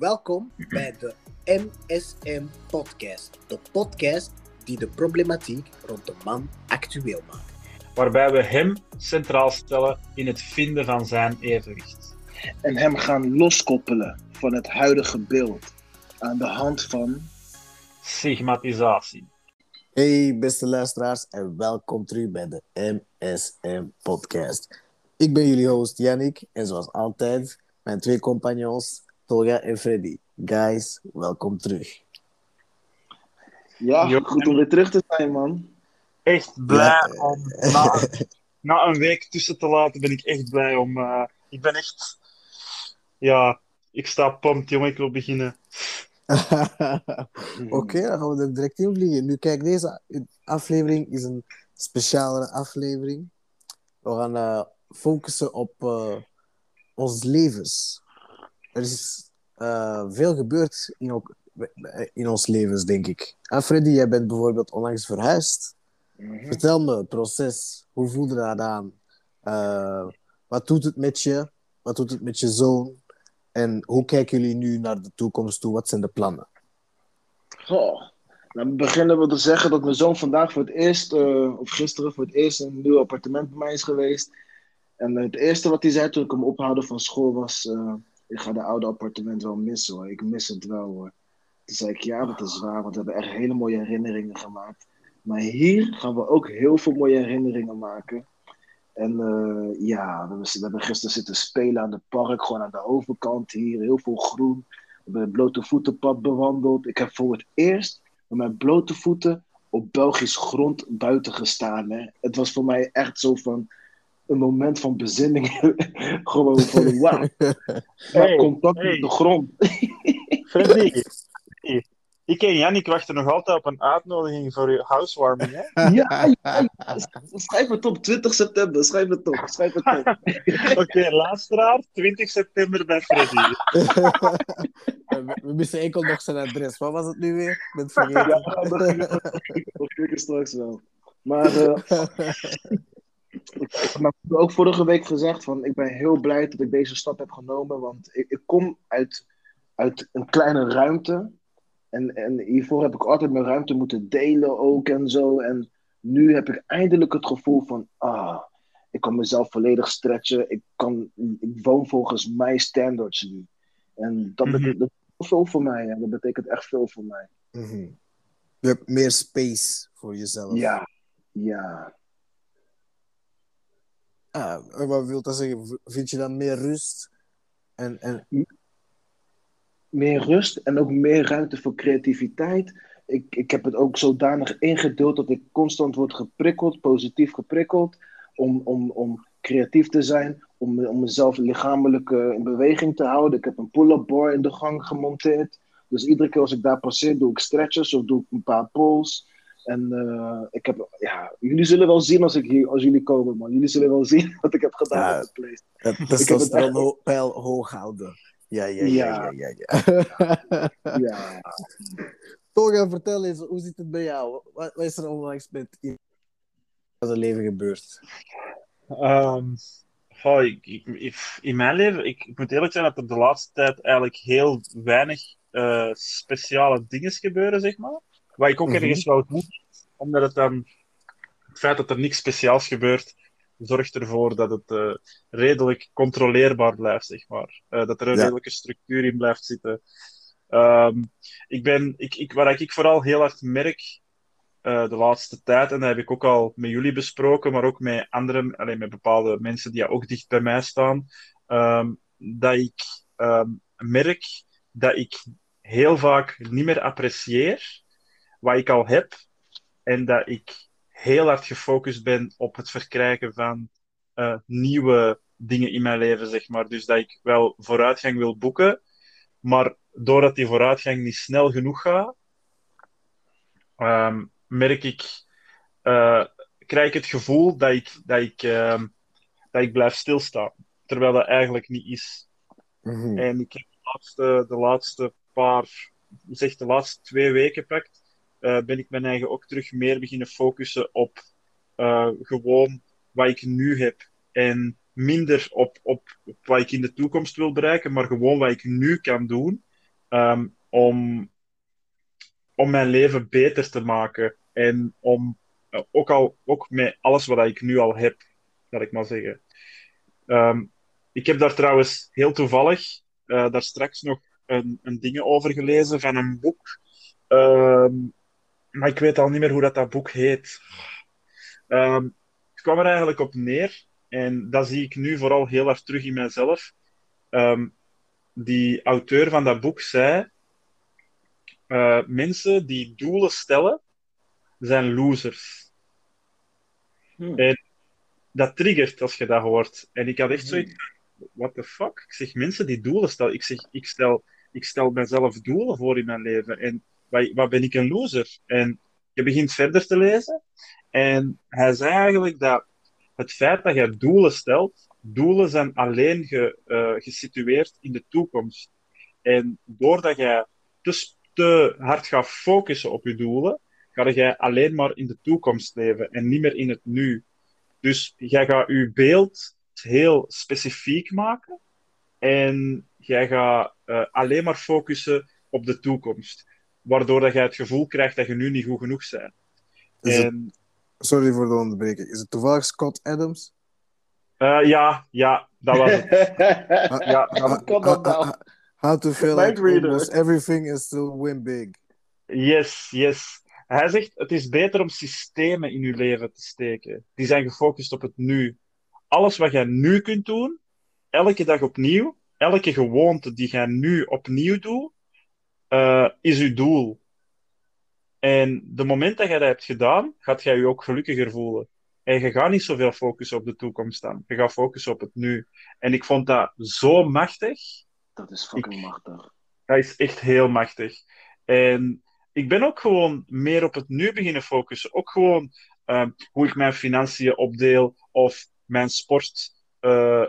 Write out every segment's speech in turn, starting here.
Welkom bij de MSM Podcast. De podcast die de problematiek rond de man actueel maakt. Waarbij we hem centraal stellen in het vinden van zijn evenwicht. En hem gaan loskoppelen van het huidige beeld aan de hand van Stigmatisatie. Hey beste luisteraars en welkom terug bij de MSM Podcast. Ik ben jullie host Yannick en zoals altijd mijn twee compagnons Tolga en Freddy. Guys, welkom terug. Ja, Jo. goed om weer terug te zijn, man. Echt blij Ja. om na, na een week tussen te laten, ben ik echt blij om. eh, ik ben echt. Ja, ik sta pumped, jongen. Ik wil beginnen. Oké, dan gaan we er direct in vliegen. Nu, kijk, deze aflevering is een specialere aflevering. We gaan eh, focussen op eh ons levens. Er is eh, veel gebeurd in, ook, in ons levens, denk ik. En Freddy, jij bent bijvoorbeeld onlangs verhuisd. Mhm. Vertel me het proces. Hoe voelde dat aan? Eh, wat doet het met je? Wat doet het met je zoon? En hoe kijken jullie nu naar de toekomst toe? Wat zijn de plannen? Goh. Dan beginnen we te zeggen dat mijn zoon vandaag voor het eerst, eh, of gisteren voor het eerst, in een nieuw appartement bij mij is geweest. En het eerste wat hij zei toen ik hem ophaalde van school was: Ik ga de oude appartement wel missen hoor. Ik mis het wel hoor. Toen zei ik: Ja, dat is waar, want we hebben echt hele mooie herinneringen gemaakt. Maar hier gaan we ook heel veel mooie herinneringen maken. En eh, ja, we hebben, we hebben gisteren zitten spelen aan het park, gewoon aan de overkant hier. Heel veel groen. We hebben het blote voetenpad bewandeld. Ik heb voor het eerst met mijn blote voeten op Belgisch grond buiten gestaan. Hè. Het was voor mij echt zo van een moment van bezinning. Gewoon van wauw, Hey, contact hey. met de grond. Freddy, ik en Jannik wachten nog altijd op een uitnodiging voor je housewarming. Hè? Ja, ja, schrijf het op 20 september. Schrijf het op. Schrijf het op. Oké, luisteraar, 20 september bij Freddy. we, missen enkel nog zijn adres. Wat was het nu weer? Ik ben het vergeten. Ja, dat dat straks wel. Maar eh, ik heb ook vorige week gezegd van ik ben heel blij dat ik deze stap heb genomen, want ik, ik kom uit, uit een kleine ruimte en, en hiervoor heb ik altijd mijn ruimte moeten delen ook en zo en nu heb ik eindelijk het gevoel van ah, ik kan mezelf volledig stretchen, ik, kan, ik woon volgens mijn standards nu en dat Mhm. betekent is veel voor mij, ja. dat betekent echt veel voor mij. Mhm. Je hebt meer space voor jezelf. Ja, ja. Ah, wat wil dat zeggen? Vind je dan meer rust? En, en... meer rust en ook meer ruimte voor creativiteit. Ik, ik heb het ook zodanig ingedeeld dat ik constant word geprikkeld, positief geprikkeld, om, om, om creatief te zijn, om, om mezelf lichamelijk eh, in beweging te houden. Ik heb een pull-up bar in de gang gemonteerd. Dus iedere keer als ik daar passeer, doe ik stretches of doe ik een paar pulls. En eh, ik heb, ja, jullie zullen wel zien als, ik hier, als jullie komen, man. Jullie zullen wel zien wat ik heb gedaan Ja. op de place. Het het testosteron echt- ho- pijl hoog houden. Ja, ja, ja, ja, Ja. ja. ja. Toga, vertel eens, hoe zit het bij jou? Wat, wat is er onlangs met in zijn leven gebeurd? Ehm, ik, ik- ik- in mijn leven, ik, ik moet eerlijk zijn dat er de laatste tijd eigenlijk heel weinig eh, speciale dingen gebeuren, zeg maar. Wat ik ook Mhm. ergens wel goed omdat het dan, het feit dat er niks speciaals gebeurt, zorgt ervoor dat het eh, redelijk controleerbaar blijft, zeg maar. Eh, dat er een Ja. redelijke structuur in blijft zitten. Ehm, ik ben, ik, ik, waar ik vooral heel hard merk eh, de laatste tijd, en dat heb ik ook al met jullie besproken, maar ook met anderen, alleen met bepaalde mensen die ook dicht bij mij staan, ehm, dat ik ehm, merk dat ik heel vaak niet meer apprecieer wat ik al heb en dat ik heel hard gefocust ben op het verkrijgen van eh, nieuwe dingen in mijn leven, zeg maar. Dus dat ik wel vooruitgang wil boeken, maar doordat die vooruitgang niet snel genoeg gaat, ehm, merk ik, eh, krijg ik het gevoel dat ik, dat, ik, ehm, dat ik blijf stilstaan, terwijl dat eigenlijk niet is. Mhm. En ik heb de laatste, de laatste paar, zeg de laatste twee weken pakt, ben ik mijn eigen ook terug meer beginnen focussen op eh, gewoon wat ik nu heb. En minder op, op, wat ik in de toekomst wil bereiken, maar gewoon wat ik nu kan doen. ehm, om, om mijn leven beter te maken. En om, eh, ook al ook met alles wat ik nu al heb, laat ik maar zeggen. Ehm, ik heb daar trouwens heel toevallig daar straks nog een, een dingen over gelezen van een boek. Ehm, maar ik weet al niet meer hoe dat, dat boek heet. Ehm, het kwam er eigenlijk op neer, en dat zie ik nu vooral heel erg terug in mijzelf. Ehm, die auteur van dat boek zei: uh, Mensen die doelen stellen, zijn losers. Hmm. En dat triggert als je dat hoort. En ik had echt zoiets what the fuck? Ik zeg, mensen die doelen stellen. Ik zeg, ik stel, ik stel mezelf doelen voor in mijn leven. En wat, ben ik een loser? En je begint verder te lezen. En hij zei eigenlijk dat het feit dat je doelen stelt, doelen zijn alleen ge, uh, gesitueerd in de toekomst. En doordat jij te, te hard gaat focussen op je doelen, ga je alleen maar in de toekomst leven en niet meer in het nu. Dus jij gaat je beeld heel specifiek maken en jij gaat uh, alleen maar focussen op de toekomst, waardoor dat jij het gevoel krijgt dat je nu niet goed genoeg bent. En... Sorry voor de onderbreking. Is het toevallig Scott Adams? Uh, ja, ja, dat was het. ja, dat kan dat nou. How to feel like almost everything is still win big. Yes, yes. Hij zegt, het is beter om systemen in je leven te steken. Die zijn gefocust op het nu alles wat jij nu kunt doen, elke dag opnieuw, elke gewoonte die jij nu opnieuw doet, uh, is je doel. En de moment dat jij dat hebt gedaan, gaat jij je ook gelukkiger voelen. En je gaat niet zoveel focussen op de toekomst dan. Je gaat focussen op het nu. En ik vond dat zo machtig. Dat is fucking ik, machtig. Dat is echt heel machtig. En ik ben ook gewoon meer op het nu beginnen focussen. Ook gewoon uh, hoe ik mijn financiën opdeel. Of mijn sport. Uh,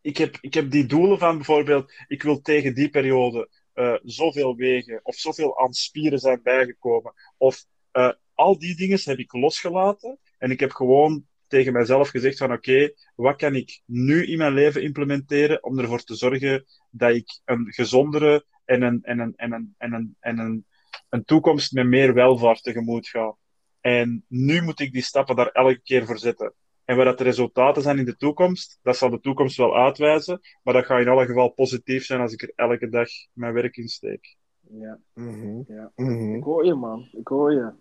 ik, heb, ik heb die doelen van bijvoorbeeld, ik wil tegen die periode uh, zoveel wegen of zoveel aan spieren zijn bijgekomen. Of uh, al die dingen heb ik losgelaten en ik heb gewoon tegen mijzelf gezegd van oké, wat kan ik nu in mijn leven implementeren om ervoor te zorgen dat ik een gezondere en een, en een, en een, en een, en een, een toekomst met meer welvaart tegemoet ga. En nu moet ik die stappen daar elke keer voor zetten. En wat de resultaten zijn in de toekomst, dat zal de toekomst wel uitwijzen. Maar dat gaat in alle geval positief zijn als ik er elke dag mijn werk in steek. Ja. Mm ja. Mm Ik hoor je, man. Ik hoor je.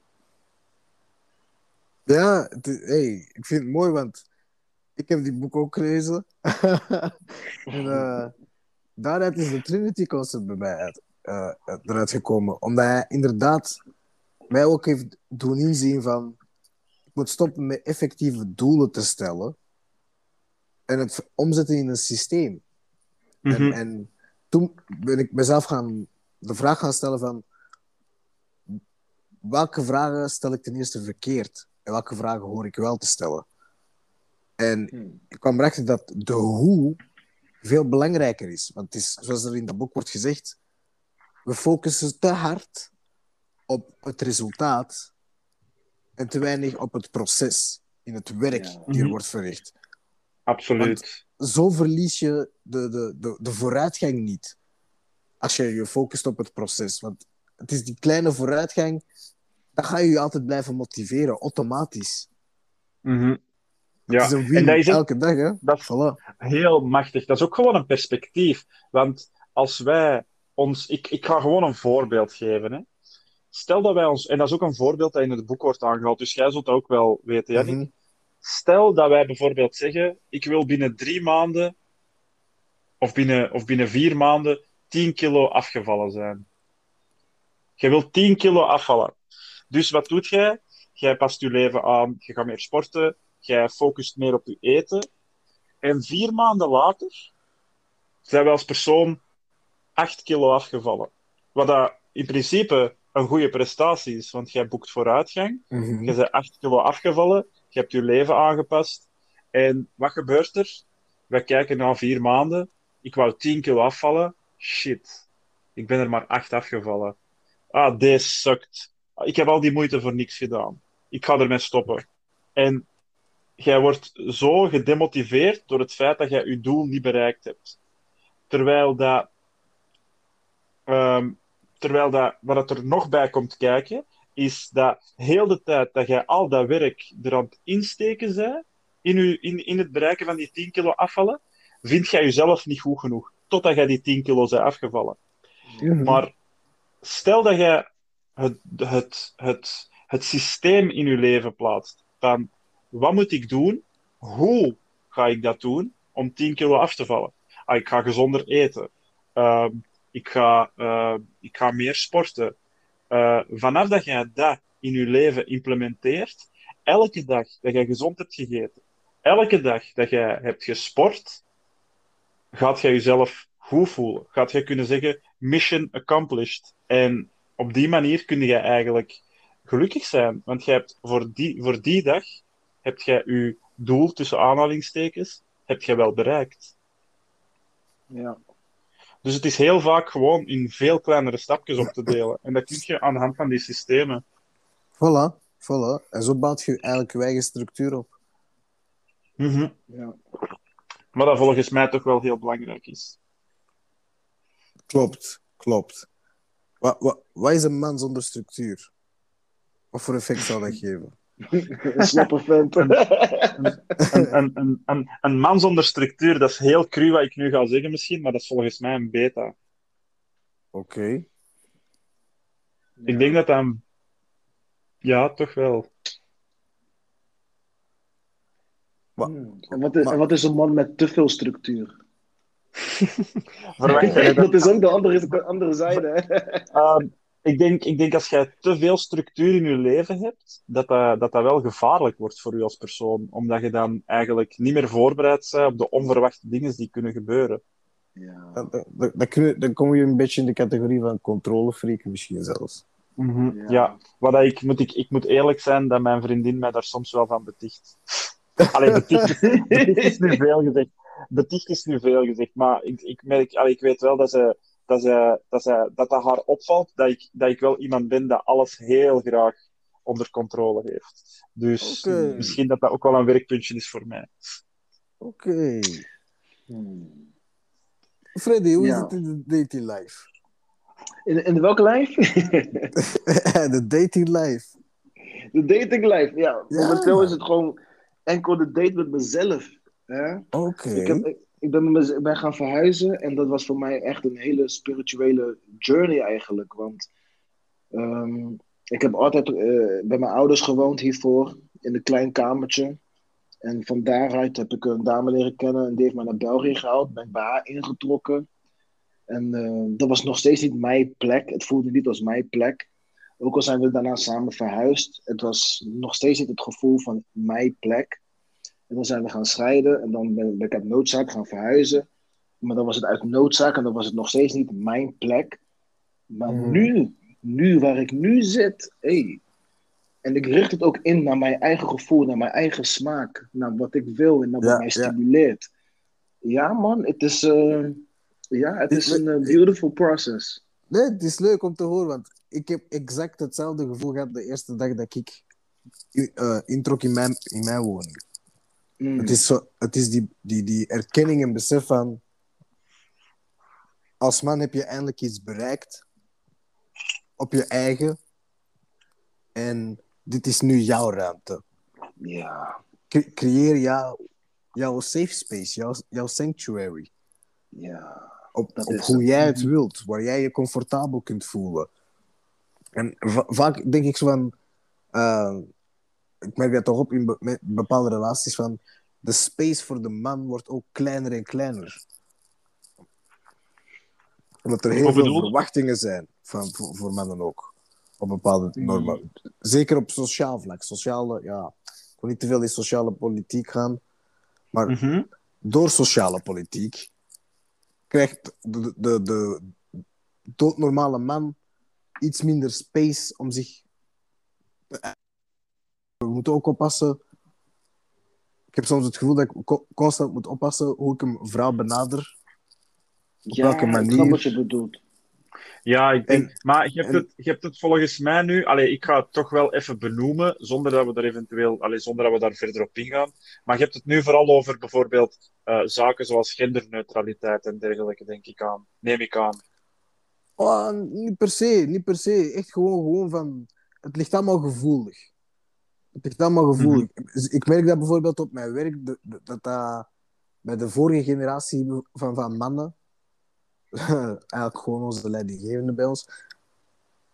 Ja, hey, ik vind het mooi, want ik heb die boek ook gelezen. en uh, daaruit is de Trinity Concept bij mij uit, uh, eruit gekomen. Omdat hij inderdaad mij ook heeft doen inzien van moet stoppen met effectieve doelen te stellen en het omzetten in een systeem. en, Mhm. en toen ben ik mezelf gaan de vraag gaan stellen van welke vragen stel ik ten eerste verkeerd en welke vragen hoor ik wel te stellen. En Hmm. ik kwam erachter dat de hoe veel belangrijker is. Want het is, zoals er in dat boek wordt gezegd, we focussen te hard op het resultaat en te weinig op het proces in het werk Ja. die er wordt verricht. Absoluut. Zo verlies je de, de, de, de vooruitgang niet als je je focust op het proces. Want het is die kleine vooruitgang, dat ga je je altijd blijven motiveren, automatisch. Mhm. Het Ja, is en dat is elke dag, hè? dat is Voilà. heel machtig. Dat is ook gewoon een perspectief. Want als wij ons... Ik, ik ga gewoon een voorbeeld geven. Hè. Stel dat wij ons... En dat is ook een voorbeeld dat in het boek wordt aangehaald. Dus jij zult dat ook wel weten. Mhm. Stel dat wij bijvoorbeeld zeggen, ik wil binnen drie maanden of binnen, of binnen vier maanden 10 kilo afgevallen zijn. Je wilt 10 kilo afvallen. Dus wat doet jij? Jij past je leven aan, je gaat meer sporten, jij focust meer op je eten. En vier maanden later zijn we als persoon 8 kilo afgevallen. Wat dat in principe een goede prestatie is, want jij boekt vooruitgang. Mhm. Je bent 8 kilo afgevallen, je hebt je leven aangepast. En wat gebeurt er? We kijken na vier maanden. Ik wou 10 kilo afvallen. Shit, ik ben er maar 8 afgevallen. Ah, deze sukt. Ik heb al die moeite voor niks gedaan. Ik ga ermee stoppen. En jij wordt zo gedemotiveerd door het feit dat jij je doel niet bereikt hebt. Terwijl dat, ehm, terwijl dat, wat er nog bij komt kijken, is dat heel de tijd dat jij al dat werk er aan het insteken bent, in, u, in, in het bereiken van die 10 kilo afvallen, vind jij jezelf niet goed genoeg. Totdat jij die 10 kilo bent afgevallen. Maar stel dat jij het, het, het, het systeem in je leven plaatst. Van wat moet ik doen? Hoe ga ik dat doen om 10 kilo af te vallen? Ah, ik ga gezonder eten. Uh, ik, ga, uh, ik ga meer sporten. Uh, vanaf dat jij dat in je leven implementeert, elke dag dat jij gezond hebt gegeten, elke dag dat jij hebt gesport, gaat jij jezelf goed voelen. Gaat jij kunnen zeggen, mission accomplished. En op die manier kun je eigenlijk gelukkig zijn. Want jij hebt voor die, voor die dag heb jij je doel tussen aanhalingstekens heb jij wel bereikt. Ja. Dus het is heel vaak gewoon in veel kleinere stapjes op te delen. En dat kun je aan de hand van die systemen. Voilà, voilà. En zo bouwt je eigenlijk je eigen structuur op. Mhm. ja. Maar dat volgens mij toch wel heel belangrijk is. Klopt, klopt. Wat, wat, wat is een man zonder structuur? Wat voor effect zou dat geven? Een slappe vent. Een, een, een, een, een man zonder structuur, dat is heel cru wat ik nu ga zeggen misschien, maar dat is volgens mij een beta. Oké. Ik denk dat dat... Ja, toch wel. Hmm. En wat, is, Maar- en wat is een man met te veel structuur? Verwacht jij dat? dat is ook de andere, andere zijde. hè? Ehm, ik, denk, ik denk als jij te veel structuur in je leven hebt, dat dat, dat dat wel gevaarlijk wordt voor je als persoon. Omdat je dan eigenlijk niet meer voorbereid bent op de onverwachte dingen die kunnen gebeuren. Ja. Dan, dan, kom je een beetje in de categorie van controlefreak misschien zelfs. Ja. Ja, wat dat ik, moet, ik, ik moet eerlijk zijn dat mijn vriendin mij daar soms wel van beticht. Allee, beticht, beticht is nu veel gezegd. Beticht is nu veel gezegd, maar ik, ik, merk, allee, ik weet wel dat, ze, dat, ze, dat, ze, dat dat haar opvalt, dat ik, dat ik wel iemand ben dat alles heel graag onder controle heeft. Dus misschien dat dat ook wel een werkpuntje is voor mij. Oké. Hmm. Freddy, hoe Ja. is het in de dating life? In, in welke life? de dating life. de dating life, ja. Ja, Momenteel man. is het gewoon enkel de date met mezelf. Hè? Oké. Ik, heb, ik, ik ben, ben gaan verhuizen en dat was voor mij echt een hele spirituele journey eigenlijk. Want ehm, ik heb altijd eh, bij mijn ouders gewoond hiervoor, in een klein kamertje. En van daaruit heb ik een dame leren kennen en die heeft mij naar België gehaald. Ben ik bij haar ingetrokken. En eh, dat was nog steeds niet mijn plek. Het voelde niet als mijn plek. Ook al zijn we daarna samen verhuisd. Het was nog steeds niet het gevoel van mijn plek. En dan zijn we gaan scheiden. En dan ben, ben ik uit noodzaak gaan verhuizen. Maar dan was het uit noodzaak en dan was het nog steeds niet mijn plek. Maar Mhm. nu, nu waar ik nu zit, hey, en ik richt het ook in naar mijn eigen gevoel, naar mijn eigen smaak, naar wat ik wil en naar wat mij stimuleert. Ja, man, het is, eh, ja, het is een eh, beautiful process. Nee, het is leuk om te horen, want ik heb exact hetzelfde gevoel gehad de eerste dag dat ik eh, introk in mijn, in mijn woning. Mm. Het is, zo, het is die, die, die erkenning en besef van... Als man heb je eindelijk iets bereikt. Op je eigen. En dit is nu jouw ruimte. Ja, Cre- creëer jouw, jouw safe space, jouw, jouw sanctuary. ja. Op, op hoe het. jij het wilt, waar jij je comfortabel kunt voelen. En va- vaak denk ik zo van. eh, ik merk dat toch op in be- bepaalde relaties van. De space voor de man wordt ook kleiner en kleiner. Omdat er heel veel verwachtingen zijn van, voor, voor mannen ook. Op bepaalde Mm. normen. Zeker op sociaal vlak. Sociale, ja. Ik wil niet te veel in sociale politiek gaan. Maar Mhm. door sociale politiek krijgt de, de, de doodnormale man iets minder space om zich. We moeten ook oppassen. Ik heb soms het gevoel dat ik co- constant moet oppassen hoe ik een vrouw benader. ja, welke manier? wat je bedoelt. Ja, ik denk, En- maar je hebt, en- het, je hebt het volgens mij nu, allee, ik ga het toch wel even benoemen, zonder dat we er eventueel, allee, zonder dat we daar verder op ingaan. Maar je hebt het nu vooral over bijvoorbeeld eh, zaken zoals genderneutraliteit en dergelijke, denk ik aan. Neem ik aan. Oh, niet per se, niet per se. Echt gewoon, gewoon van... Het ligt allemaal gevoelig. Het ligt allemaal gevoelig. Dus Ik merk dat bijvoorbeeld op mijn werk, dat dat, bij de vorige generatie van, van mannen, eigenlijk gewoon onze leidinggevenden bij ons,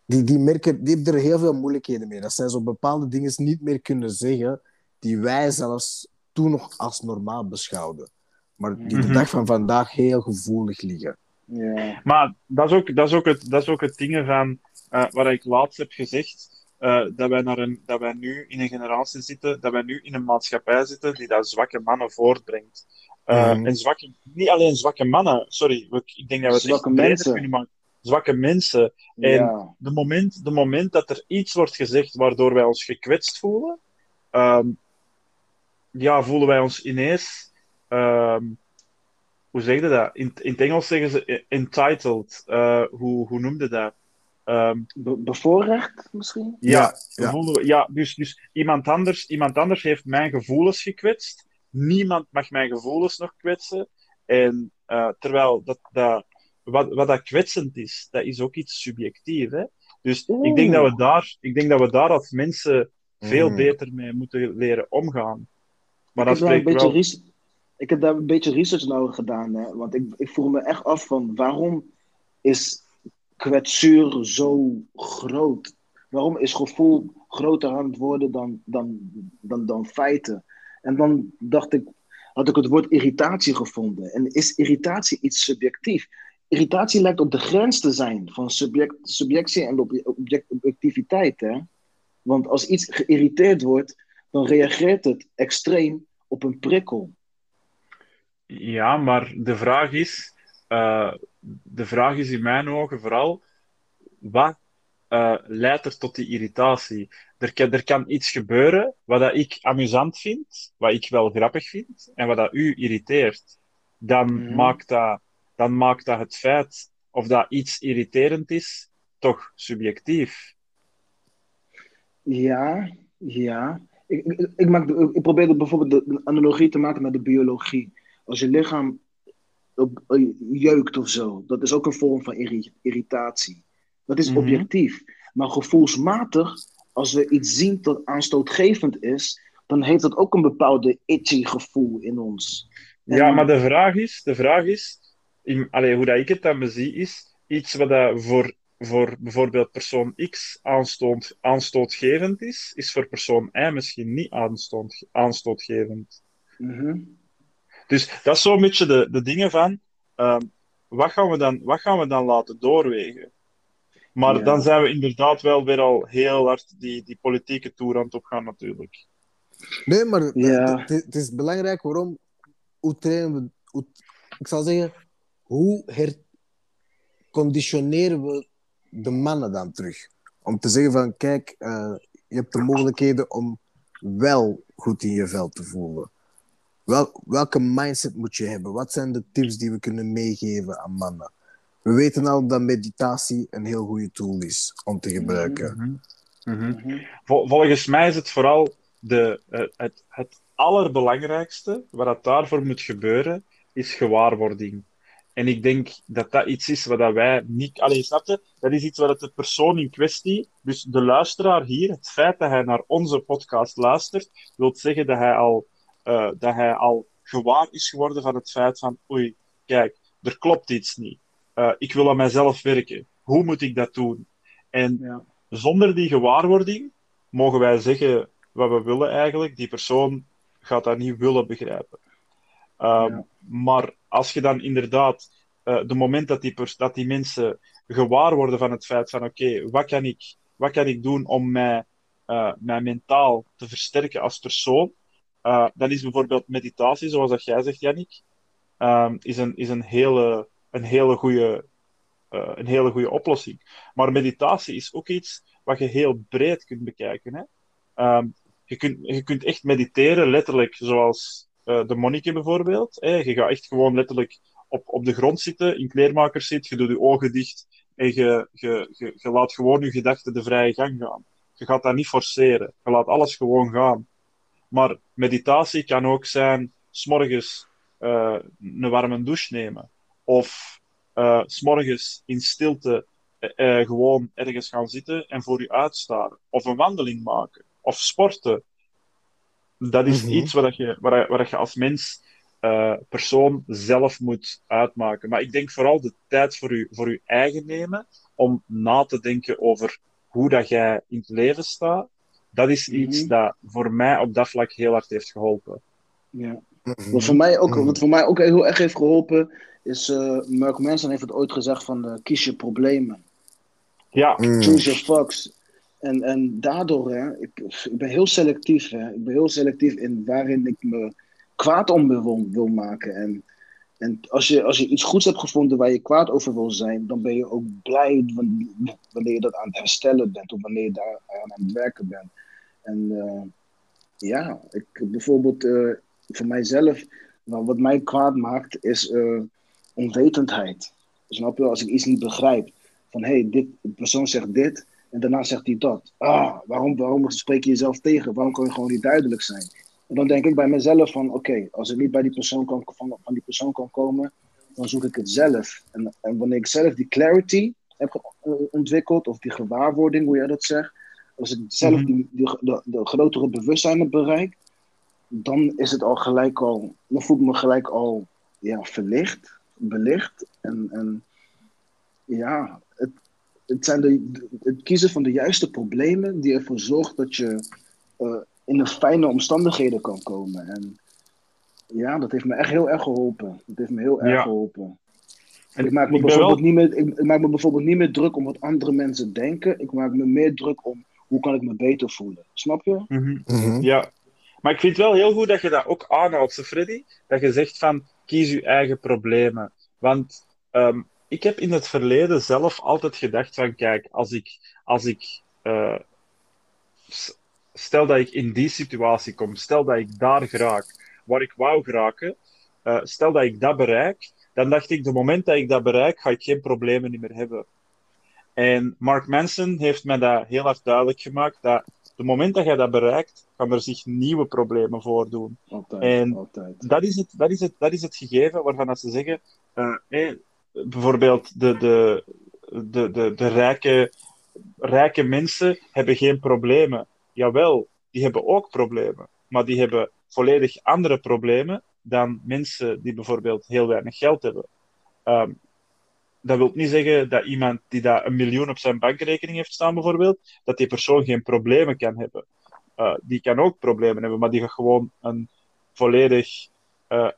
die, die, merken, die hebben er heel veel moeilijkheden mee. Dat zij zo bepaalde dingen niet meer kunnen zeggen, die wij zelfs toen nog als normaal beschouwden. Maar die de Mhm. dag van vandaag heel gevoelig liggen. Ja. Maar dat is ook, dat is ook, het, dat is ook het ding van eh, wat ik laatst heb gezegd. Eh, dat, wij naar een, dat wij nu in een generatie zitten, dat wij nu in een maatschappij zitten die dat zwakke mannen voortbrengt. Eh, Mhm. En zwakke, niet alleen zwakke mannen, sorry, ik denk dat we het Zwakke mensen. kunnen maken. Zwakke mensen. En ja. de moment, de moment dat er iets wordt gezegd waardoor wij ons gekwetst voelen, ehm, ja, voelen wij ons ineens, ehm, hoe zeg je dat? In, in het Engels zeggen ze eh, entitled. Hoe, hoe noemde dat? Ehm, Be- bevoorrecht misschien? ja, Ja, dus, dus iemand, anders, iemand anders heeft mijn gevoelens gekwetst. Niemand mag mijn gevoelens nog kwetsen. En eh, terwijl dat, dat, wat, wat dat kwetsend is, dat is ook iets subjectief. Hè? Dus ik denk, dat we daar, ik denk dat we daar als mensen veel Mm. beter mee moeten leren omgaan. Maar ik, dat heb daar een spreekt beetje wel. ik heb daar een beetje research naar gedaan. Hè? Want ik, ik vroeg me echt af van waarom is kwetsuur zo groot? Waarom is gevoel groter aan het worden dan, dan, dan, dan feiten? En dan dacht ik, had ik het woord irritatie gevonden. En is irritatie iets subjectief? Irritatie lijkt op de grens te zijn van subject, subjectie en obje- object, objectiviteit. Hè? Want als iets geïrriteerd wordt, dan reageert het extreem op een prikkel. Ja, maar de vraag is, eh, de vraag is in mijn ogen vooral, wat eh, leidt er tot die irritatie? Er kan, er kan iets gebeuren wat dat ik amusant vind, wat ik wel grappig vind, en wat dat u irriteert. Dan, Mhm. maakt, dat, dan maakt dat het feit of dat iets irriterend is, toch subjectief. Ja, ja. Ik, ik, ik, maak ik probeer bijvoorbeeld de analogie te maken met de biologie. Als je lichaam op- eh, jeukt of zo, dat is ook een vorm van irri- irritatie. Dat is Mhm. objectief. Maar gevoelsmatig, als we iets zien dat aanstootgevend is, dan heeft dat ook een bepaalde itchy gevoel in ons. Ja, maar de vraag is, de vraag is in, allee, hoe dat ik het dan bezie, is iets wat dat voor, voor bijvoorbeeld persoon X aanstoot, aanstootgevend is, is voor persoon Y misschien niet aanstoot, aanstootgevend. Mhm. Dus dat is zo'n beetje de, de dingen van, ehm, wat, gaan we dan, wat gaan we dan laten doorwegen? Maar Ja. dan zijn we inderdaad wel weer al heel hard die, die politieke toer aan het opgaan natuurlijk. Nee, maar het, is belangrijk waarom. Hoe trainen we. Hoe, ik zal zeggen, hoe herconditioneren we de mannen dan terug? Om te zeggen van, kijk, eh, je hebt de mogelijkheden om wel goed in je vel te voelen. Wel, welke mindset moet je hebben? Wat zijn de tips die we kunnen meegeven aan mannen? We weten al dat meditatie een heel goede tool is om te gebruiken. Mhm. Vol- volgens mij is het vooral de, eh, het, het allerbelangrijkste, wat dat daarvoor moet gebeuren, is gewaarwording. En ik denk dat dat iets is wat dat wij niet... Allee, snap je? Dat is iets wat de persoon in kwestie, dus de luisteraar hier, het feit dat hij naar onze podcast luistert, wil zeggen dat hij al, eh, dat hij al gewaar is geworden van het feit van oei, kijk, er klopt iets niet. Eh, ik wil aan mijzelf werken. Hoe moet ik dat doen? En Ja. zonder die gewaarwording mogen wij zeggen wat we willen eigenlijk. Die persoon gaat dat niet willen begrijpen. Ehm, Ja. Maar als je dan inderdaad, eh de moment dat die, pers- dat die mensen gewaar worden van het feit van oké, wat kan ik, wat kan ik doen om mij, eh, mij mentaal te versterken als persoon, eh, dan is bijvoorbeeld meditatie, zoals dat jij zegt, Yannick, ehm, is, een, is een hele, een hele goede eh, een hele goede oplossing. Maar meditatie is ook iets wat je heel breed kunt bekijken. Hè? Ehm, je, kunt, je kunt echt mediteren, letterlijk, zoals eh, de monniken bijvoorbeeld. Hè? Je gaat echt gewoon letterlijk op, op de grond zitten, in kleermakers zit, je doet je ogen dicht en je, je, je, je laat gewoon je gedachten de vrije gang gaan. Je gaat dat niet forceren. Je laat alles gewoon gaan. Maar meditatie kan ook zijn, s'morgens eh een warme douche nemen. Of eh, 's s'morgens in stilte eh, eh, gewoon ergens gaan zitten en voor je uitstaren. Of een wandeling maken. Of sporten. Dat is Mhm. iets wat je, waar, waar je als mens, eh, persoon, zelf moet uitmaken. Maar ik denk vooral de tijd voor je, voor je eigen nemen om na te denken over hoe dat jij in het leven staat. Dat is iets Mhm. dat voor mij op dat vlak heel hard heeft geholpen. Ja. Mhm. Wat voor, mij ook, Mhm. wat voor mij ook heel erg heeft geholpen, is eh Mark Manson heeft het ooit gezegd van eh, kies je problemen. Ja, Mm. Choose your fucks. En, en daardoor, hè, ik, ik ben heel selectief. Hè. Ik ben heel selectief in waarin ik me kwaad om wil, wil maken. En, en als, je, als je iets goeds hebt gevonden waar je kwaad over wil zijn, dan ben je ook blij wan- wanneer je dat aan het herstellen bent of wanneer je daar aan het werken bent. En eh, ja, ik, bijvoorbeeld eh, voor mijzelf, nou, wat mij kwaad maakt, is eh, onwetendheid. Snap je? Als ik iets niet begrijp, van hé, hey, dit de persoon zegt dit en daarna zegt hij dat. Ah, waarom, waarom spreek je jezelf tegen? Waarom kan je gewoon niet duidelijk zijn? En dan denk ik bij mezelf van, oké, als ik niet bij die persoon kan, van, van die persoon kan komen, dan zoek ik het zelf. En, en wanneer ik zelf die clarity heb ontwikkeld, of die gewaarwording, hoe jij dat zegt, als ik zelf Mhm. die, die, de, de grotere bewustzijn heb bereikt, dan is het al gelijk al, dan voel ik me gelijk al ja, verlicht, belicht. En, en ja, het, het zijn de, het kiezen van de juiste problemen die ervoor zorgt dat je eh, in de fijne omstandigheden kan komen. En ja, dat heeft me echt heel erg geholpen. Dat heeft me heel erg Ja. geholpen. En ik, maak me ik bijvoorbeeld wel- niet meer, ik, ik maak me bijvoorbeeld niet meer druk om wat andere mensen denken. Ik maak me meer druk om hoe kan ik me beter voelen. Snap je? Mhm. Ja, maar ik vind het wel heel goed dat je dat ook aanhaalt, Freddy. Dat je zegt van, kies je eigen problemen. Want ehm, ik heb in het verleden zelf altijd gedacht van, kijk, als ik, als ik eh, stel dat ik in die situatie kom, stel dat ik daar geraak, waar ik wou geraken, eh, stel dat ik dat bereik, dan dacht ik, de moment dat ik dat bereik, ga ik geen problemen meer hebben. En Mark Manson heeft mij dat heel hard duidelijk gemaakt, dat de moment dat jij dat bereikt, gaan er zich nieuwe problemen voordoen. Altijd. En altijd. Dat is het, dat is het, dat is het gegeven waarvan dat ze zeggen, hé, bijvoorbeeld de, de, de, de, de rijke, rijke mensen hebben geen problemen. Jawel, die hebben ook problemen, maar die hebben volledig andere problemen dan mensen die bijvoorbeeld heel weinig geld hebben. Ehm, dat wil niet zeggen dat iemand die daar een miljoen op zijn bankrekening heeft staan, bijvoorbeeld, dat die persoon geen problemen kan hebben. Eh, die kan ook problemen hebben, maar die gaat gewoon een volledig, eh,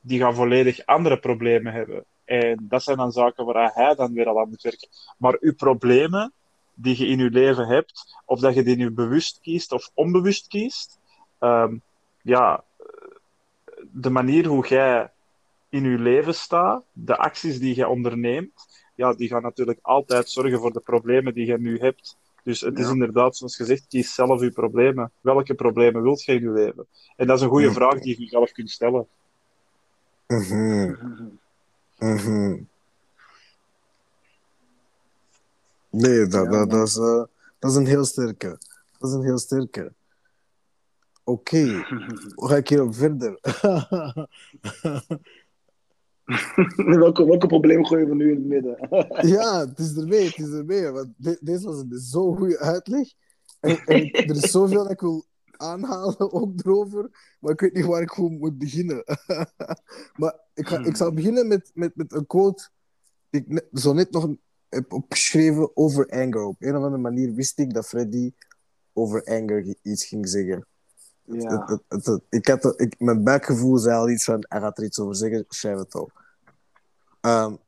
die gaan volledig andere problemen hebben. En dat zijn dan zaken waar hij dan weer al aan moet werken. Maar uw problemen die je in je leven hebt, of dat je die nu bewust kiest of onbewust kiest, ehm, ja, de manier hoe jij in je leven staat, de acties die je onderneemt, ja, die gaan natuurlijk altijd zorgen voor de problemen die je nu hebt. Dus het is Ja. inderdaad, zoals gezegd, kies zelf je problemen. Welke problemen wilt je in je leven? En dat is een goede Ja. vraag die je jezelf kunt stellen. Mhm. Mhm. Nee, dat, Ja, dat, dat, is, eh, dat is een heel sterke. Dat is een heel sterke. Oké, hoe ga ik hierop verder? welke, welke problemen gooien we nu in het midden? ja, het is ermee, het is ermee. Want de- deze was een zo'n goede uitleg. En, en er is zoveel dat ik wil aanhalen ook erover. Maar ik weet niet waar ik gewoon moet beginnen. maar ik, ga, ik zal beginnen met, met, met een quote die ik net, zo net nog heb opgeschreven over anger. Op een of andere manier wist ik dat Freddy over anger iets ging zeggen. Ja. Het- het- het- het- ik had ik, mijn buikgevoel zei al iets van, hij gaat er iets over zeggen, schrijf het op. Um,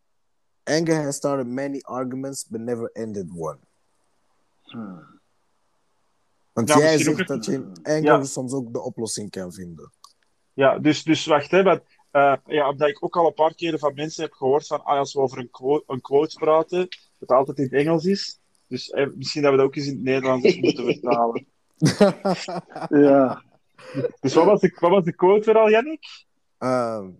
anger has started many arguments, but never ended one. Hmm. Want Ja, jij zegt dat je in anger Ja. soms ook de oplossing kan vinden. Ja, dus, dus wacht, hè, want, eh, ja, omdat ik ook al een paar keren van mensen heb gehoord van ah, als we over een quote, een quote praten, dat het altijd in het Engels is. Dus eh, misschien dat we dat ook eens in het Nederlands moeten vertalen. ja. Dus wat was de, wat was de quote weer al, Jannik? Ehm,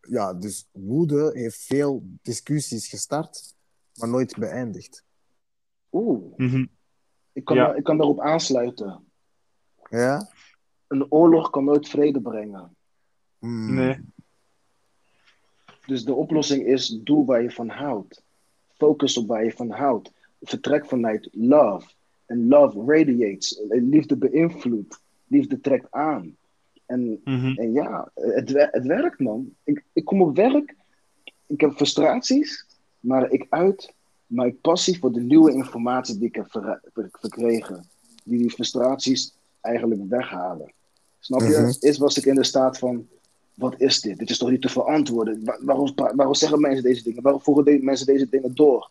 ja, dus woede heeft veel discussies gestart, maar nooit beëindigd. Oeh, Mhm. ik kan, Ja. ik kan daarop aansluiten. Ja? Een oorlog kan nooit vrede brengen. Hmm. Nee. Dus de oplossing is: doe waar je van houdt. Focus op waar je van houdt. Vertrek vanuit love. En love radiates. Liefde beïnvloedt. Liefde trekt aan. En, Mhm. en ja, het, het werkt, man. Ik, ik kom op werk. Ik heb frustraties. Maar ik uit mijn passie voor de nieuwe informatie die ik heb ver- verkregen. Die die frustraties eigenlijk weghalen. Snap je? Mhm. Eerst was ik in de staat van, wat is dit? Dit is toch niet te verantwoorden? Wa- waarom, waarom zeggen mensen deze dingen? Waarom voeren de- mensen deze dingen door?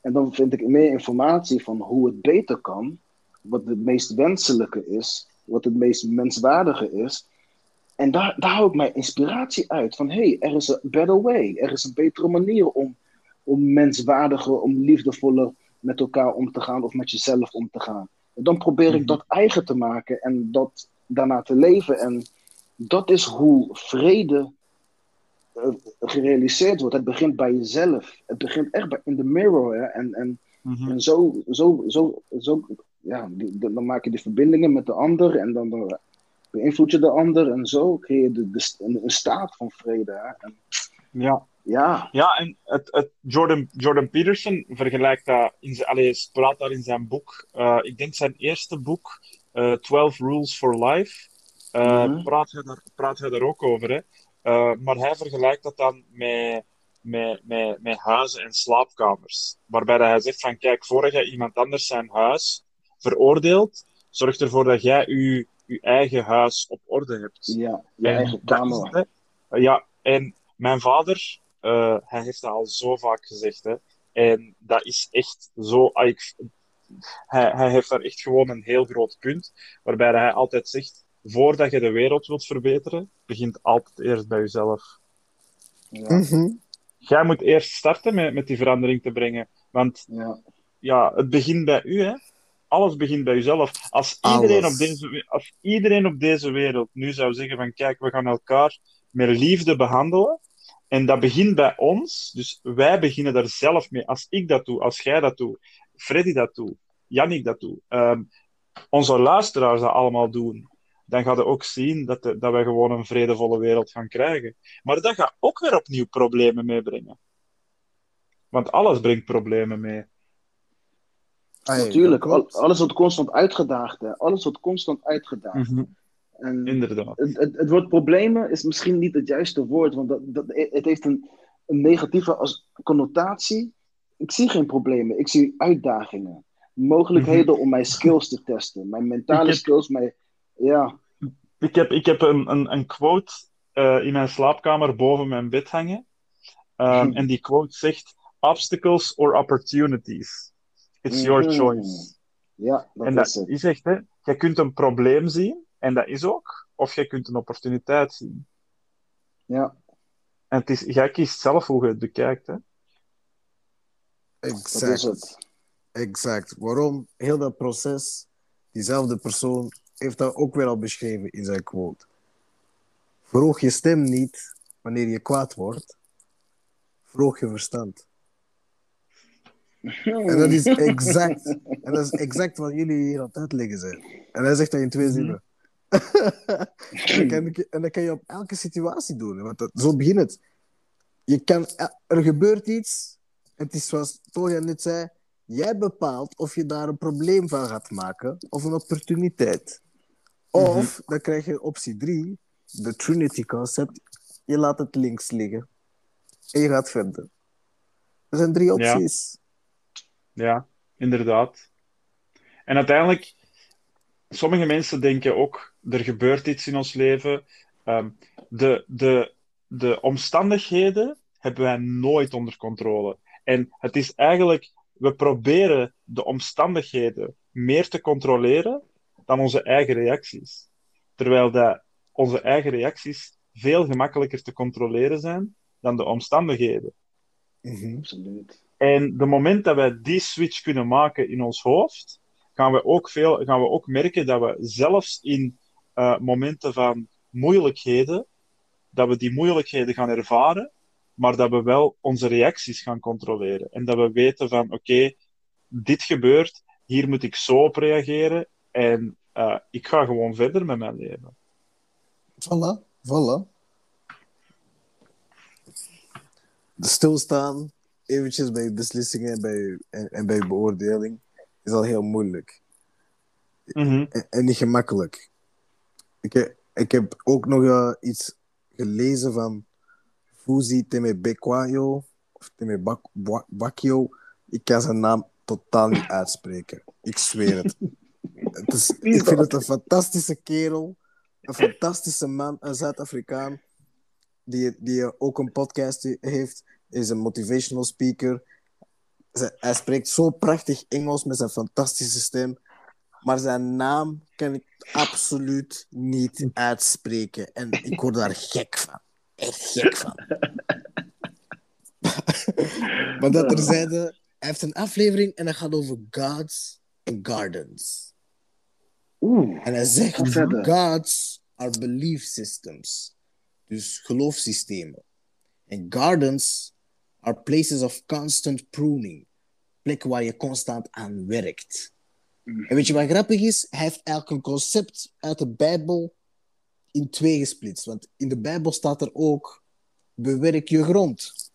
En dan vind ik meer informatie van hoe het beter kan. Wat het meest wenselijke is. Wat het meest menswaardige is. En daar, daar hou ik mijn inspiratie uit. Van hé, hey, er is een better way. Er is een betere manier om, om menswaardiger, om liefdevoller met elkaar om te gaan of met jezelf om te gaan. En dan probeer ik Mhm. dat eigen te maken en dat daarna te leven. En dat is hoe vrede eh, gerealiseerd wordt. Het begint bij jezelf. Het begint echt bij, in de mirror. Hè? En, en, Mhm. en zo, zo, zo, zo ja, die- dan maak je die verbindingen met de ander en dan, dan beïnvloed je de ander en zo creëer je de, de, een, een staat van vrede. Hè? En, Ja. ja, Ja, en het, het Jordan, Jordan Peterson vergelijkt dat, in zijn, allee, praat daar in zijn boek, eh, ik denk zijn eerste boek, eh 12 Rules for Life, eh, Mhm. praat, hij daar, praat hij daar ook over. Hè? Maar hij vergelijkt dat dan met, met, met, met huizen en slaapkamers. Waarbij hij zegt van, kijk, jij iemand anders zijn huis veroordeelt, zorg ervoor dat jij je, je eigen huis op orde hebt. ja, je En eigen kamer. hè. Ja, en mijn vader, eh, hij heeft dat al zo vaak gezegd. Hè. En dat is echt zo. ah, ik, hij, hij heeft daar echt gewoon een heel groot punt. Waarbij hij altijd zegt: voordat je de wereld wilt verbeteren, begint altijd eerst bij jezelf. Ja, Mhm. Jij moet eerst starten met, met die verandering te brengen. Want ja, ja, het begint bij u, hè. Alles begint bij uzelf. Als iedereen, Alles. op deze, we- als iedereen op deze wereld nu zou zeggen van kijk, we gaan elkaar met liefde behandelen, en dat begint bij ons, dus wij beginnen daar zelf mee. Als ik dat doe, als jij dat doet, Freddy dat doet, Jannik dat doet, ehm, onze luisteraars dat allemaal doen, dan gaat je ook zien dat, de- dat wij gewoon een vredevolle wereld gaan krijgen. Maar dat gaat ook weer opnieuw problemen meebrengen. Want alles brengt problemen mee. Ah, ja, natuurlijk. Al- alles wordt constant uitgedaagd. Hè. Alles wordt constant uitgedaagd. En Inderdaad. het, het, het woord problemen is misschien niet het juiste woord, want dat, dat, het heeft een, een negatieve als connotatie. Ik zie geen problemen, ik zie uitdagingen. Mogelijkheden om mijn skills te testen, mijn mentale Ik heb- skills, mijn, ja, Ik heb, ik heb een, een, een quote eh, in mijn slaapkamer boven mijn bed hangen. Um, Mhm. En die quote zegt: Obstacles or opportunities. It's your Mhm. choice. ja, dat en is dat het. is echt, hè? Je kunt een probleem zien, en dat is ook, of je kunt een opportuniteit zien. Ja, En het is, jij kiest zelf hoe je het bekijkt. Hè? dat is Exact. het. Exact. Waarom? Heel dat proces, diezelfde persoon heeft dat ook weer al beschreven in zijn quote. Verhoog je stem niet wanneer je kwaad wordt. Verhoog je verstand. En dat is exact, en dat is exact wat jullie hier aan het uitleggen zijn. En hij zegt dat in twee Mhm. zinnen. en, dat kan, je- en dat kan je op elke situatie doen. Want dat, zo begint het. Je kan, er gebeurt iets. Het is zoals Toya net zei. Jij bepaalt of je daar een probleem van gaat maken of een opportuniteit. Of dan krijg je optie 3, de Trinity concept. Je laat het links liggen en je gaat verder. Er zijn drie opties. Ja, inderdaad. En uiteindelijk, sommige mensen denken ook, er gebeurt iets in ons leven. Ehm, de, de, de omstandigheden hebben wij nooit onder controle. En het is eigenlijk, we proberen de omstandigheden meer te controleren dan onze eigen reacties. Terwijl dat onze eigen reacties veel gemakkelijker te controleren zijn dan de omstandigheden. Mhm. Absoluut. En de moment dat wij die switch kunnen maken in ons hoofd, gaan we ook, veel, gaan we ook merken dat we zelfs in eh, momenten van moeilijkheden, dat we die moeilijkheden gaan ervaren, maar dat we wel onze reacties gaan controleren. En dat we weten van, oké, dit gebeurt, hier moet ik zo op reageren en eh, ik ga gewoon verder met mijn leven. Voilà, voilà. Stilstaan eventjes bij beslissingen en bij je, en, en bij beoordeling is al heel moeilijk. Mhm. En, en niet gemakkelijk. Ik, heb- ik heb ook nog iets gelezen van Fuzi Temebekwayo, of Temebakyo. Ik kan zijn naam totaal niet uitspreken. Ik zweer het. het is, ik vind het een fantastische kerel. Een fantastische man, een Zuid-Afrikaan. Die, die ook een podcast heeft. Is een motivational speaker. Hij spreekt zo prachtig Engels met zijn fantastische stem. Maar zijn naam kan ik absoluut niet uitspreken. En ik word daar gek van. Echt gek van. maar dat terzijde, hij heeft een aflevering en dat gaat over gods and gardens. Oeh. En hij zegt, gods are belief systems. Dus geloofssystemen. En gardens are places of constant pruning. Plekken waar je constant aan werkt. En weet je wat grappig is? Hij heeft eigenlijk een concept uit de Bijbel in twee gesplitst. Want in de Bijbel staat er ook, bewerk je grond.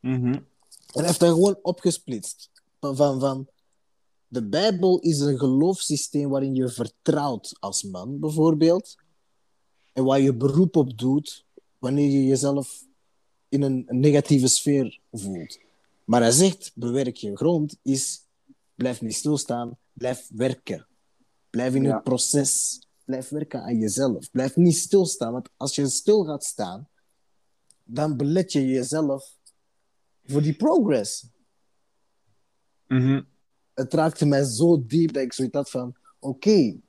Mhm. En hij heeft dat gewoon opgesplitst. Van, van, van, de Bijbel is een geloofssysteem waarin je vertrouwt als man, bijvoorbeeld. En waar je beroep op doet wanneer je jezelf in een, negatieve sfeer voelt. Maar hij zegt, bewerk je grond, is blijf niet stilstaan, blijf werken. Blijf in Ja. het proces, blijf werken aan jezelf. Blijf niet stilstaan, want als je stil gaat staan, dan belet je jezelf voor die progress. Mhm. Het raakte mij zo diep dat ik zoiets had van: oké,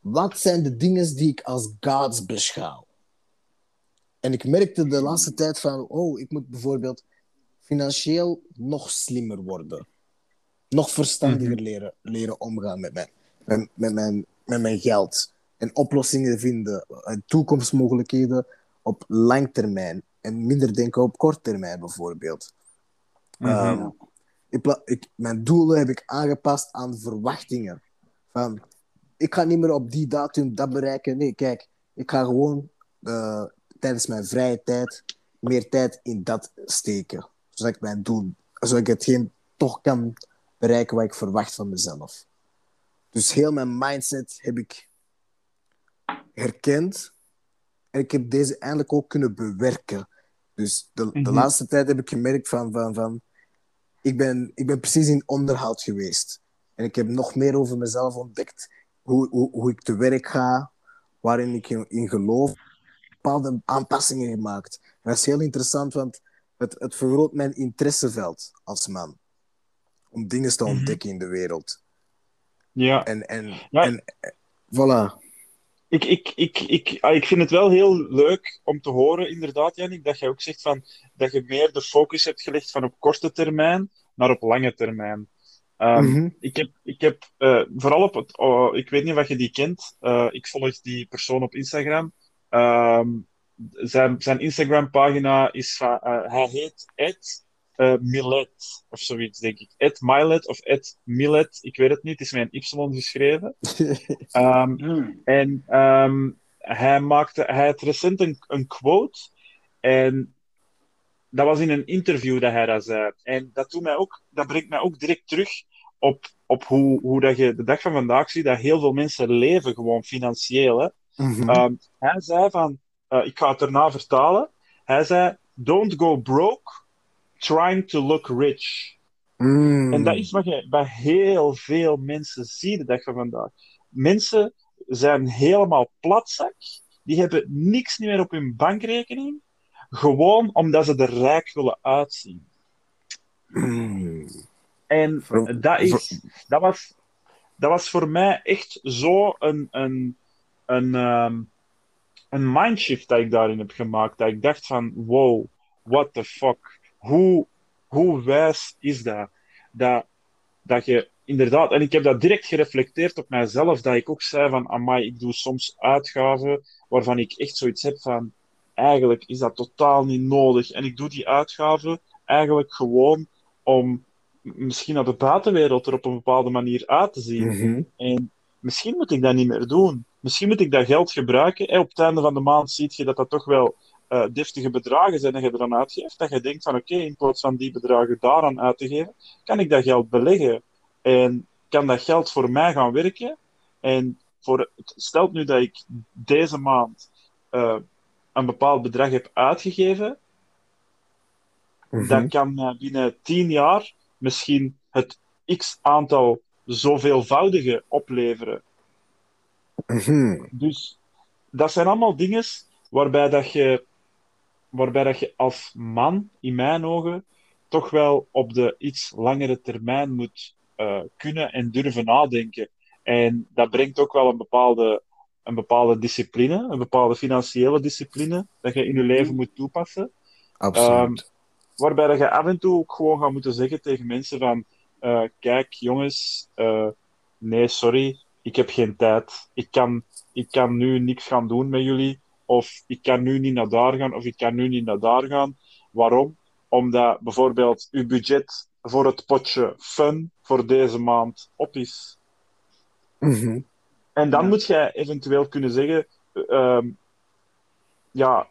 wat zijn de dingen die ik als gods beschouw? En ik merkte de laatste tijd van: oh, ik moet bijvoorbeeld financieel nog slimmer worden. Nog verstandiger leren, leren omgaan met mijn, met, met, mijn, met mijn geld. En oplossingen vinden, en toekomstmogelijkheden op lang termijn. En minder denken op kort termijn, bijvoorbeeld. Mhm. In pla- ik, mijn doelen heb ik aangepast aan verwachtingen. Van, ik ga niet meer op die datum dat bereiken. Nee, kijk, ik ga gewoon eh, tijdens mijn vrije tijd meer tijd in dat steken. Zodat ik mijn doel, zodat ik hetgeen toch kan bereiken wat ik verwacht van mezelf. Dus heel mijn mindset heb ik herkend. En ik heb deze eindelijk ook kunnen bewerken. Dus de, de Mhm. laatste tijd heb ik gemerkt van, van, van ik, ben, ik ben precies in onderhoud geweest. En ik heb nog meer over mezelf ontdekt. Hoe, hoe, hoe ik te werk ga, waarin ik in, in geloof. Bepaalde aanpassingen gemaakt. En dat is heel interessant, want het, het vergroot mijn interesseveld als man. Om dingen te Mhm. ontdekken in de wereld. Ja. En, en, Ja. en voilà. Ik, ik, ik, ik, ah, ik vind het wel heel leuk om te horen, inderdaad, Jannik, dat jij ook zegt van, dat je meer de focus hebt gelegd van op korte termijn naar op lange termijn. Ehm, Mhm. Ik heb, ik heb eh, vooral op het, oh, ik weet niet of je die kent, eh, ik volg die persoon op Instagram. Ehm, zijn, zijn Instagram-pagina is van, eh, hij heet Ed eh, Millet of zoiets, denk ik. Ed Milet of Ed Millet, ik weet het niet, het is met een Y geschreven. Ehm, Hmm. en ehm, hij, maakte, hij had recent een, een quote. En dat was in een interview dat hij dat zei. En dat, doet mij ook, dat brengt mij ook direct terug op, op hoe, hoe dat je de dag van vandaag ziet dat heel veel mensen leven gewoon financieel. Hè? Mhm. Ehm, hij zei van, eh, ik ga het erna vertalen. Hij zei, don't go broke trying to look rich. Mm. En dat is wat je bij heel veel mensen ziet de dag van vandaag. Mensen zijn helemaal platzak. Die hebben niks meer op hun bankrekening. Gewoon omdat ze er rijk willen uitzien. Mm. En dat, is, dat, was, dat was voor mij echt zo een, een, een, ehm, een mindshift dat ik daarin heb gemaakt. Dat ik dacht van, wow, what the fuck. Hoe, hoe wijs is dat? dat? Dat je inderdaad, en ik heb dat direct gereflecteerd op mijzelf, dat ik ook zei van, amai, ik doe soms uitgaven waarvan ik echt zoiets heb van, eigenlijk is dat totaal niet nodig. En ik doe die uitgaven eigenlijk gewoon om misschien naar de buitenwereld er op een bepaalde manier uit te zien. Mhm. En misschien moet ik dat niet meer doen. Misschien moet ik dat geld gebruiken. Hè, op het einde van de maand zie je dat dat toch wel eh, deftige bedragen zijn dat je er dan uitgeeft, dat je denkt van oké, in plaats van die bedragen daaraan uit te geven, kan ik dat geld beleggen en kan dat geld voor mij gaan werken. En voor, stelt nu dat ik deze maand eh, een bepaald bedrag heb uitgegeven, Mhm. dan kan mij binnen tien jaar misschien het x aantal zoveelvoudige opleveren. Mhm. Dus dat zijn allemaal dingen waarbij dat je, waarbij dat je als man, in mijn ogen, toch wel op de iets langere termijn moet eh, kunnen en durven nadenken. En dat brengt ook wel een bepaalde, een bepaalde discipline, een bepaalde financiële discipline, dat je in je leven moet toepassen. Absoluut. Waarbij dat je af en toe ook gewoon gaat moeten zeggen tegen mensen van eh, kijk jongens, eh, nee sorry, ik heb geen tijd. Ik kan, ik kan nu niks gaan doen met jullie. Of ik kan nu niet naar daar gaan, of ik kan nu niet naar daar gaan. Waarom? Omdat bijvoorbeeld uw budget voor het potje fun voor deze maand op is. Mhm. En dan Ja. moet jij eventueel kunnen zeggen: ehm, Ja,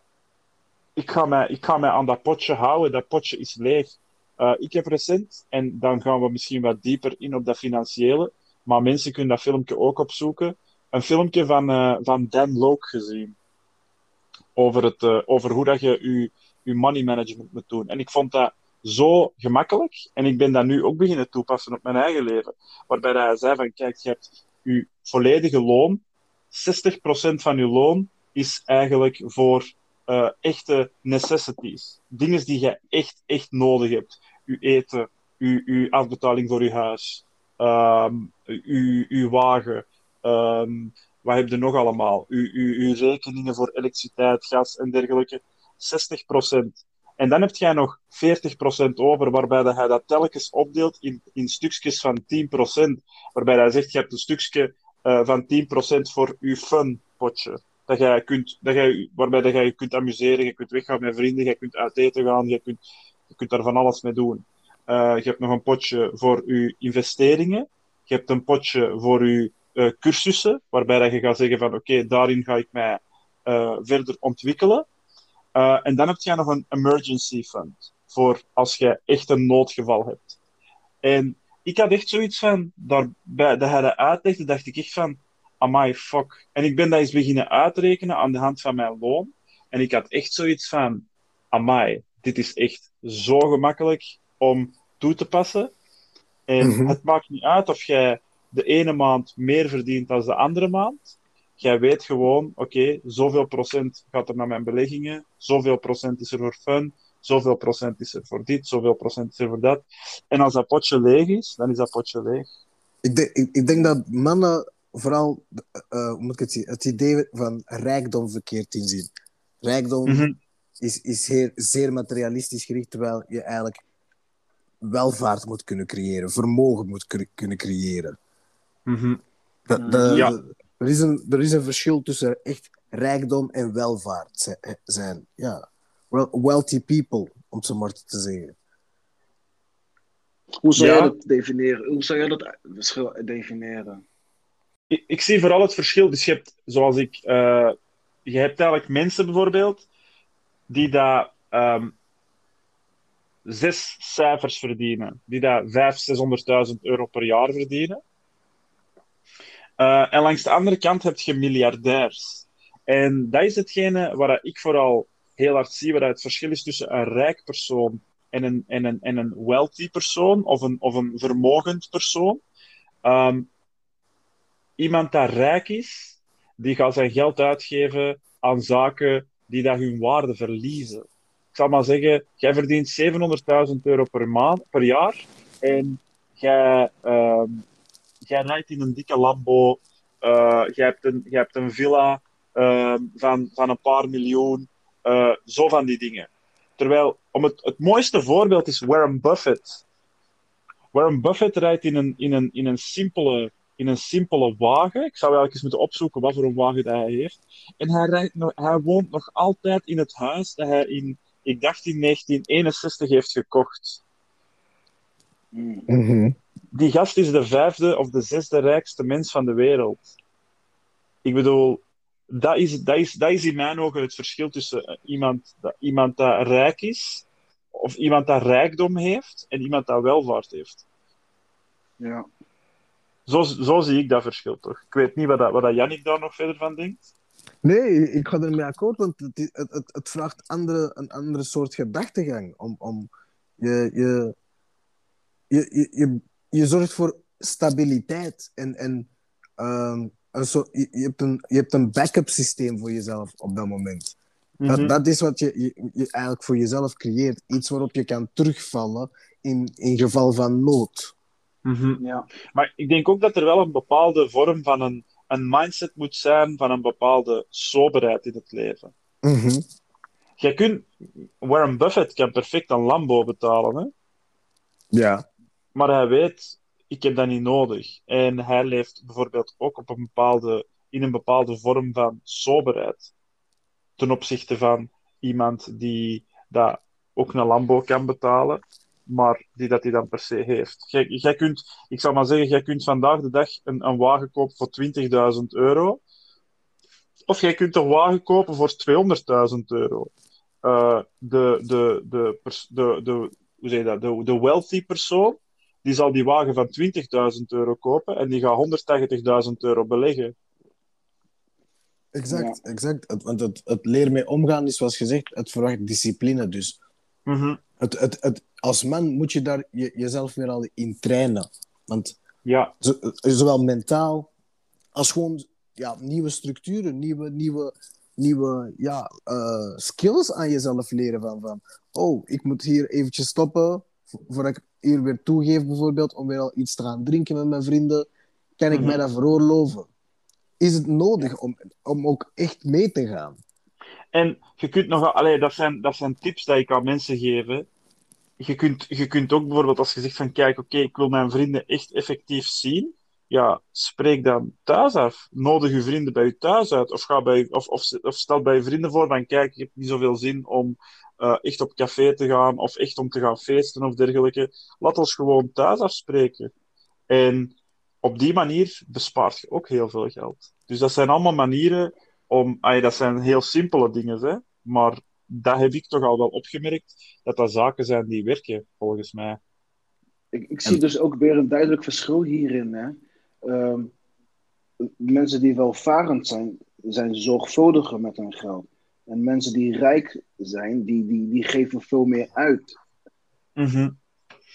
ik ga, mij, ik ga mij aan dat potje houden, dat potje is leeg. Eh, ik heb recent, en dan gaan we misschien wat dieper in op dat financiële, maar mensen kunnen dat filmpje ook opzoeken. Een filmpje van, eh, van Dan Loke gezien. Over, het, eh, over hoe dat je je, je money management moet doen. En ik vond dat zo gemakkelijk. En ik ben dat nu ook beginnen toepassen op mijn eigen leven. Waarbij hij zei van, kijk, je hebt je volledige loon. 60% van je loon is eigenlijk voor eh, echte necessities. Dingen die je echt, echt nodig hebt. Je eten, je, je afbetaling voor je huis, ehm, je, je wagen, ehm, wat heb je nog allemaal? Uw, uw, uw rekeningen voor elektriciteit, gas en dergelijke. 60%. En dan heb jij nog 40% over, waarbij dat hij dat telkens opdeelt in, in stukjes van 10%. Waarbij hij zegt, je hebt een stukje eh, van 10% voor je fun potje. Dat jij kunt, dat jij, waarbij dat jij je kunt amuseren, je kunt weggaan met vrienden, je kunt uit eten gaan, je kunt, je kunt daar van alles mee doen. Eh, je hebt nog een potje voor je investeringen. Je hebt een potje voor je eh, cursussen, waarbij dat je gaat zeggen van oké, daarin ga ik mij eh, verder ontwikkelen. En dan heb je nog een emergency fund, voor als je echt een noodgeval hebt. En ik had echt zoiets van, daarbij, dat hij dat uitlegde, dacht ik echt van, amai, fuck. En ik ben dat eens beginnen uitrekenen aan de hand van mijn loon. En ik had echt zoiets van, amai, dit is echt zo gemakkelijk om toe te passen. En Mhm. het maakt niet uit of jij de ene maand meer verdient dan de andere maand. Jij weet gewoon, oké, zoveel procent gaat er naar mijn beleggingen, zoveel procent is er voor fun, zoveel procent is er voor dit, zoveel procent is er voor dat. En als dat potje leeg is, dan is dat potje leeg. Ik, denk, ik, ik denk dat mannen vooral eh, hoe moet ik het, zien, het idee van rijkdom verkeerd inzien. Rijkdom Mhm. is, is zeer materialistisch gericht, terwijl je eigenlijk welvaart moet kunnen creëren, vermogen moet cre- kunnen creëren. Mhm. Dat, dat- Ja. er, is een, er is een verschil tussen echt rijkdom en welvaart zi- zijn. Ja. Wealthy people, om het zo maar te zeggen. Hoe zou Ja. jij dat definiëren? Hoe zou jij dat verschil definiëren? ik, ik zie vooral het verschil. Dus je hebt, zoals ik, eh, je hebt eigenlijk mensen bijvoorbeeld die daar ehm, zes cijfers verdienen, die daar 500.000, 600.000 euro per jaar verdienen. Eh, en langs de andere kant heb je miljardairs. En dat is hetgene waar ik vooral heel hard zie, waar het verschil is tussen een rijk persoon en een, en een, en een wealthy persoon, of een, of een vermogend persoon. Ehm, iemand dat rijk is, die gaat zijn geld uitgeven aan zaken die dat hun waarde verliezen. Ik zal maar zeggen, jij verdient 700.000 euro per, maand, per jaar en jij, ehm, jij rijdt in een dikke Lambo, eh, jij, hebt een, jij hebt een villa ehm, van, van een paar miljoen, eh, zo van die dingen. Terwijl, om het, het mooiste voorbeeld is Warren Buffett. Warren Buffett rijdt in een, in een, in een simpele in een simpele wagen. Ik zou eigenlijk eens moeten opzoeken wat voor een wagen dat hij heeft. En hij, rijdt nog, hij woont nog altijd in het huis dat hij in, ik dacht in 1961 heeft gekocht. Hmm. Die gast is de vijfde of de zesde rijkste mens van de wereld. Ik bedoel, dat is, dat, is, dat is in mijn ogen het verschil tussen eh, iemand dat, iemand dat rijk is, of iemand dat rijkdom heeft, en iemand dat welvaart heeft. Ja. Zo, zo zie ik dat verschil toch. Ik weet niet wat, dat, wat dat Jannik daar nog verder van denkt. Nee, ik ga ermee akkoord, want het, is- het, het, het vraagt andere, een andere soort gedachtegang. Om, om je, je, je, je, je, je zorgt voor stabiliteit en, en ehm, een soort, je, je hebt een, je hebt een backup systeem voor jezelf op dat moment. Mhm. Dat, dat is wat je, je, je eigenlijk voor jezelf creëert. Iets waarop je kan terugvallen in, in geval van nood. Mhm. Ja. Maar ik denk ook dat er wel een bepaalde vorm van een, een mindset moet zijn van een bepaalde soberheid in het leven. Jij kunt, Warren Buffett kan perfect een Lambo betalen, hè? Ja. maar hij weet, ik heb dat niet nodig. En hij leeft bijvoorbeeld ook op een bepaalde, in een bepaalde vorm van soberheid. Ten opzichte van iemand die dat ook een Lambo kan betalen, maar die dat hij dan per se heeft. Jij, jij kunt, ik zou maar zeggen, jij kunt vandaag de dag een, een wagen kopen voor 20.000 euro. Of jij kunt een wagen kopen voor 200.000 euro. Eh, de, de, de, de, de, hoe zeg je dat? De, de wealthy persoon, die zal die wagen van 20.000 euro kopen en die gaat 180.000 euro beleggen. Exact, exact. Het, want het, het leren mee omgaan is, zoals gezegd, het verwacht discipline. Dus Mhm. het, het, het, als man moet je daar je, jezelf weer al in trainen. Want Ja, zo- zowel mentaal als gewoon ja, nieuwe structuren, nieuwe, nieuwe, nieuwe ja, eh, skills aan jezelf leren. Van, van, oh, ik moet hier eventjes stoppen vo- voordat ik hier weer toegeef, bijvoorbeeld, om weer al iets te gaan drinken met mijn vrienden. Kan ik Mhm. mij dat veroorloven? Is het nodig om, om ook echt mee te gaan? En je kunt nog, allee, dat, zijn, dat zijn tips die ik aan mensen geef. Je kunt, je kunt ook bijvoorbeeld, als je zegt van kijk, oké, ik wil mijn vrienden echt effectief zien, ja, spreek dan thuis af. Nodig je vrienden bij je thuis uit. Of, ga bij, of, of, of stel bij je vrienden voor van kijk, ik heb niet zoveel zin om eh, echt op café te gaan of echt om te gaan feesten of dergelijke. Laat ons gewoon thuis afspreken. En op die manier bespaart je ook heel veel geld. Dus dat zijn allemaal manieren om, ay, dat zijn heel simpele dingen, hè, maar dat heb ik toch al wel opgemerkt, dat dat zaken zijn die werken, volgens mij. Ik, ik zie dus ook weer een duidelijk verschil hierin. Hè. Ehm, mensen die welvarend zijn, zijn zorgvuldiger met hun geld. En mensen die rijk zijn, die, die, die geven veel meer uit.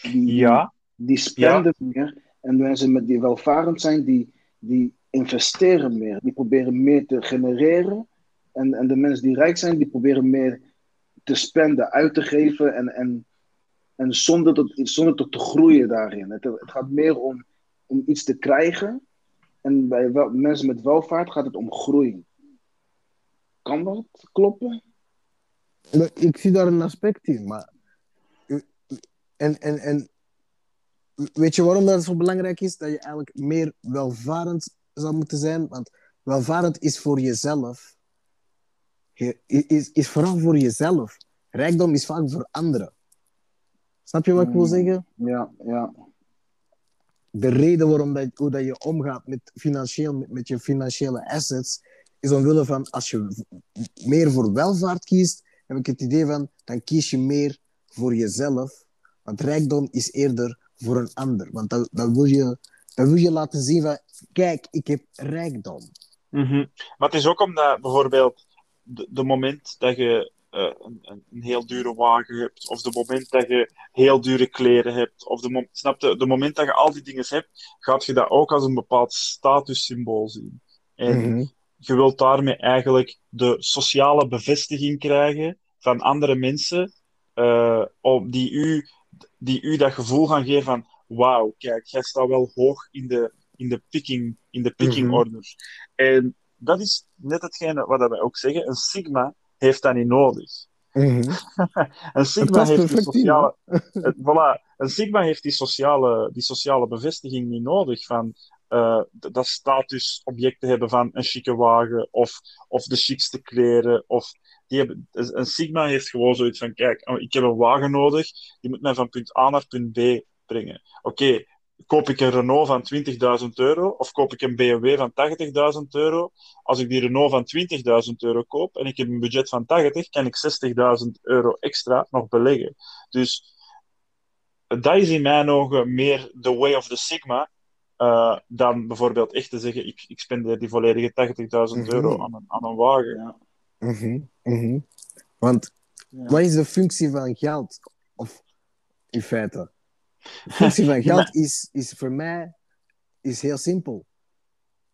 Die, die- Ja, die spenden meer. En mensen met die welvarend zijn, die, die investeren meer. Die proberen meer te genereren. En, en de mensen die rijk zijn, die proberen meer te spenden, uit te geven. En, en, en zonder, tot, zonder tot te groeien daarin. Het, het gaat meer om, om iets te krijgen. En bij wel, mensen met welvaart gaat het om groei. Kan dat kloppen? Ik zie daar een aspect in, maar... En, en, en weet je waarom dat zo belangrijk is? Dat je eigenlijk meer welvarend zou moeten zijn. Want welvarend is voor jezelf. Je- Is, is vooral voor jezelf. Rijkdom is vaak voor anderen. Snap je wat ik wil Mm. zeggen? Ja, ja. De reden waarom dat, hoe dat je omgaat met, financieel, met, met je financiële assets, is omwille van als je meer voor welvaart kiest, heb ik het idee van, dan kies je meer voor jezelf. Want rijkdom is eerder voor een ander. Want dan, dan, wil, je, dan wil je laten zien van, kijk, ik heb rijkdom. Mhm. Maar het is ook omdat bijvoorbeeld de, de moment dat je eh, een, een, heel dure wagen hebt, of de moment dat je heel dure kleren hebt, of de, snap je, de moment dat je al die dingen hebt, gaat je dat ook als een bepaald statussymbool zien. En Mhm. je wilt daarmee eigenlijk de sociale bevestiging krijgen van andere mensen, eh, om die, u, die u dat gevoel gaan geven van wauw, kijk, jij staat wel hoog in de, in de picking, in de picking Mhm. order. En dat is net hetgene wat wij ook zeggen, een sigma heeft dat niet nodig. Mhm. Een sigma heeft die sociale, het- voilà, een sigma heeft die sociale, die sociale bevestiging niet nodig van eh, d- dat statusobject te hebben van een chique wagen of, of de chicste kleren. Of die hebben, een sigma heeft gewoon zoiets van, kijk, oh, ik heb een wagen nodig, die moet mij van punt A naar punt B brengen. Oké, koop ik een Renault van 20.000 euro of koop ik een BMW van 80.000 euro? Als ik die Renault van 20.000 euro koop en ik heb een budget van 80, kan ik 60.000 euro extra nog beleggen. Dus dat is in mijn ogen meer the way of the Sigma uh, dan bijvoorbeeld echt te zeggen, ik, ik spendeer die volledige 80.000 Mhm. euro aan een, aan een wagen. Ja. Mhm, mhm. Want Ja. wat is de functie van geld? Of in feite, de functie van geld is, is voor mij is heel simpel.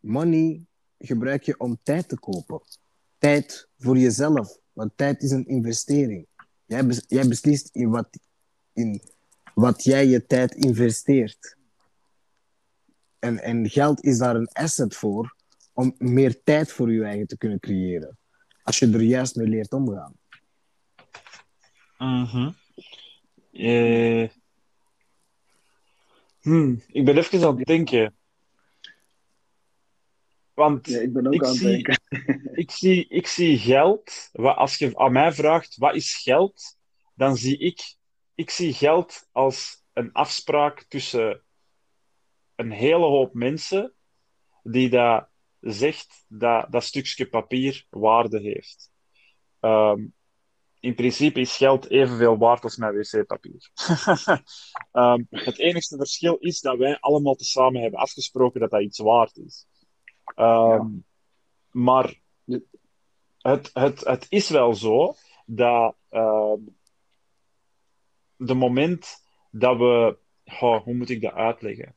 Money gebruik je om tijd te kopen. Tijd voor jezelf, want tijd is een investering. Jij, bes- jij beslist in wat, in wat jij je tijd investeert. En, en geld is daar een asset voor om meer tijd voor je eigen te kunnen creëren. Als je er juist mee leert omgaan. Mhm. Eh, hmm, Ik ben even aan het denken. Want Ja, ik ben ook Ik aan het zie- denken. ik, zie, ik zie geld. Wat, als je aan mij vraagt wat is geld, dan zie ik, ik zie geld als een afspraak tussen een hele hoop mensen die dat zegt dat dat stukje papier waarde heeft. Ehm, in principe is geld evenveel waard als mijn wc-papier. Ehm, het enige verschil is dat wij allemaal tezamen hebben afgesproken dat dat iets waard is. Ehm, Maar het, het, het is wel zo dat ehm, de moment dat we. Goh, hoe moet ik dat uitleggen?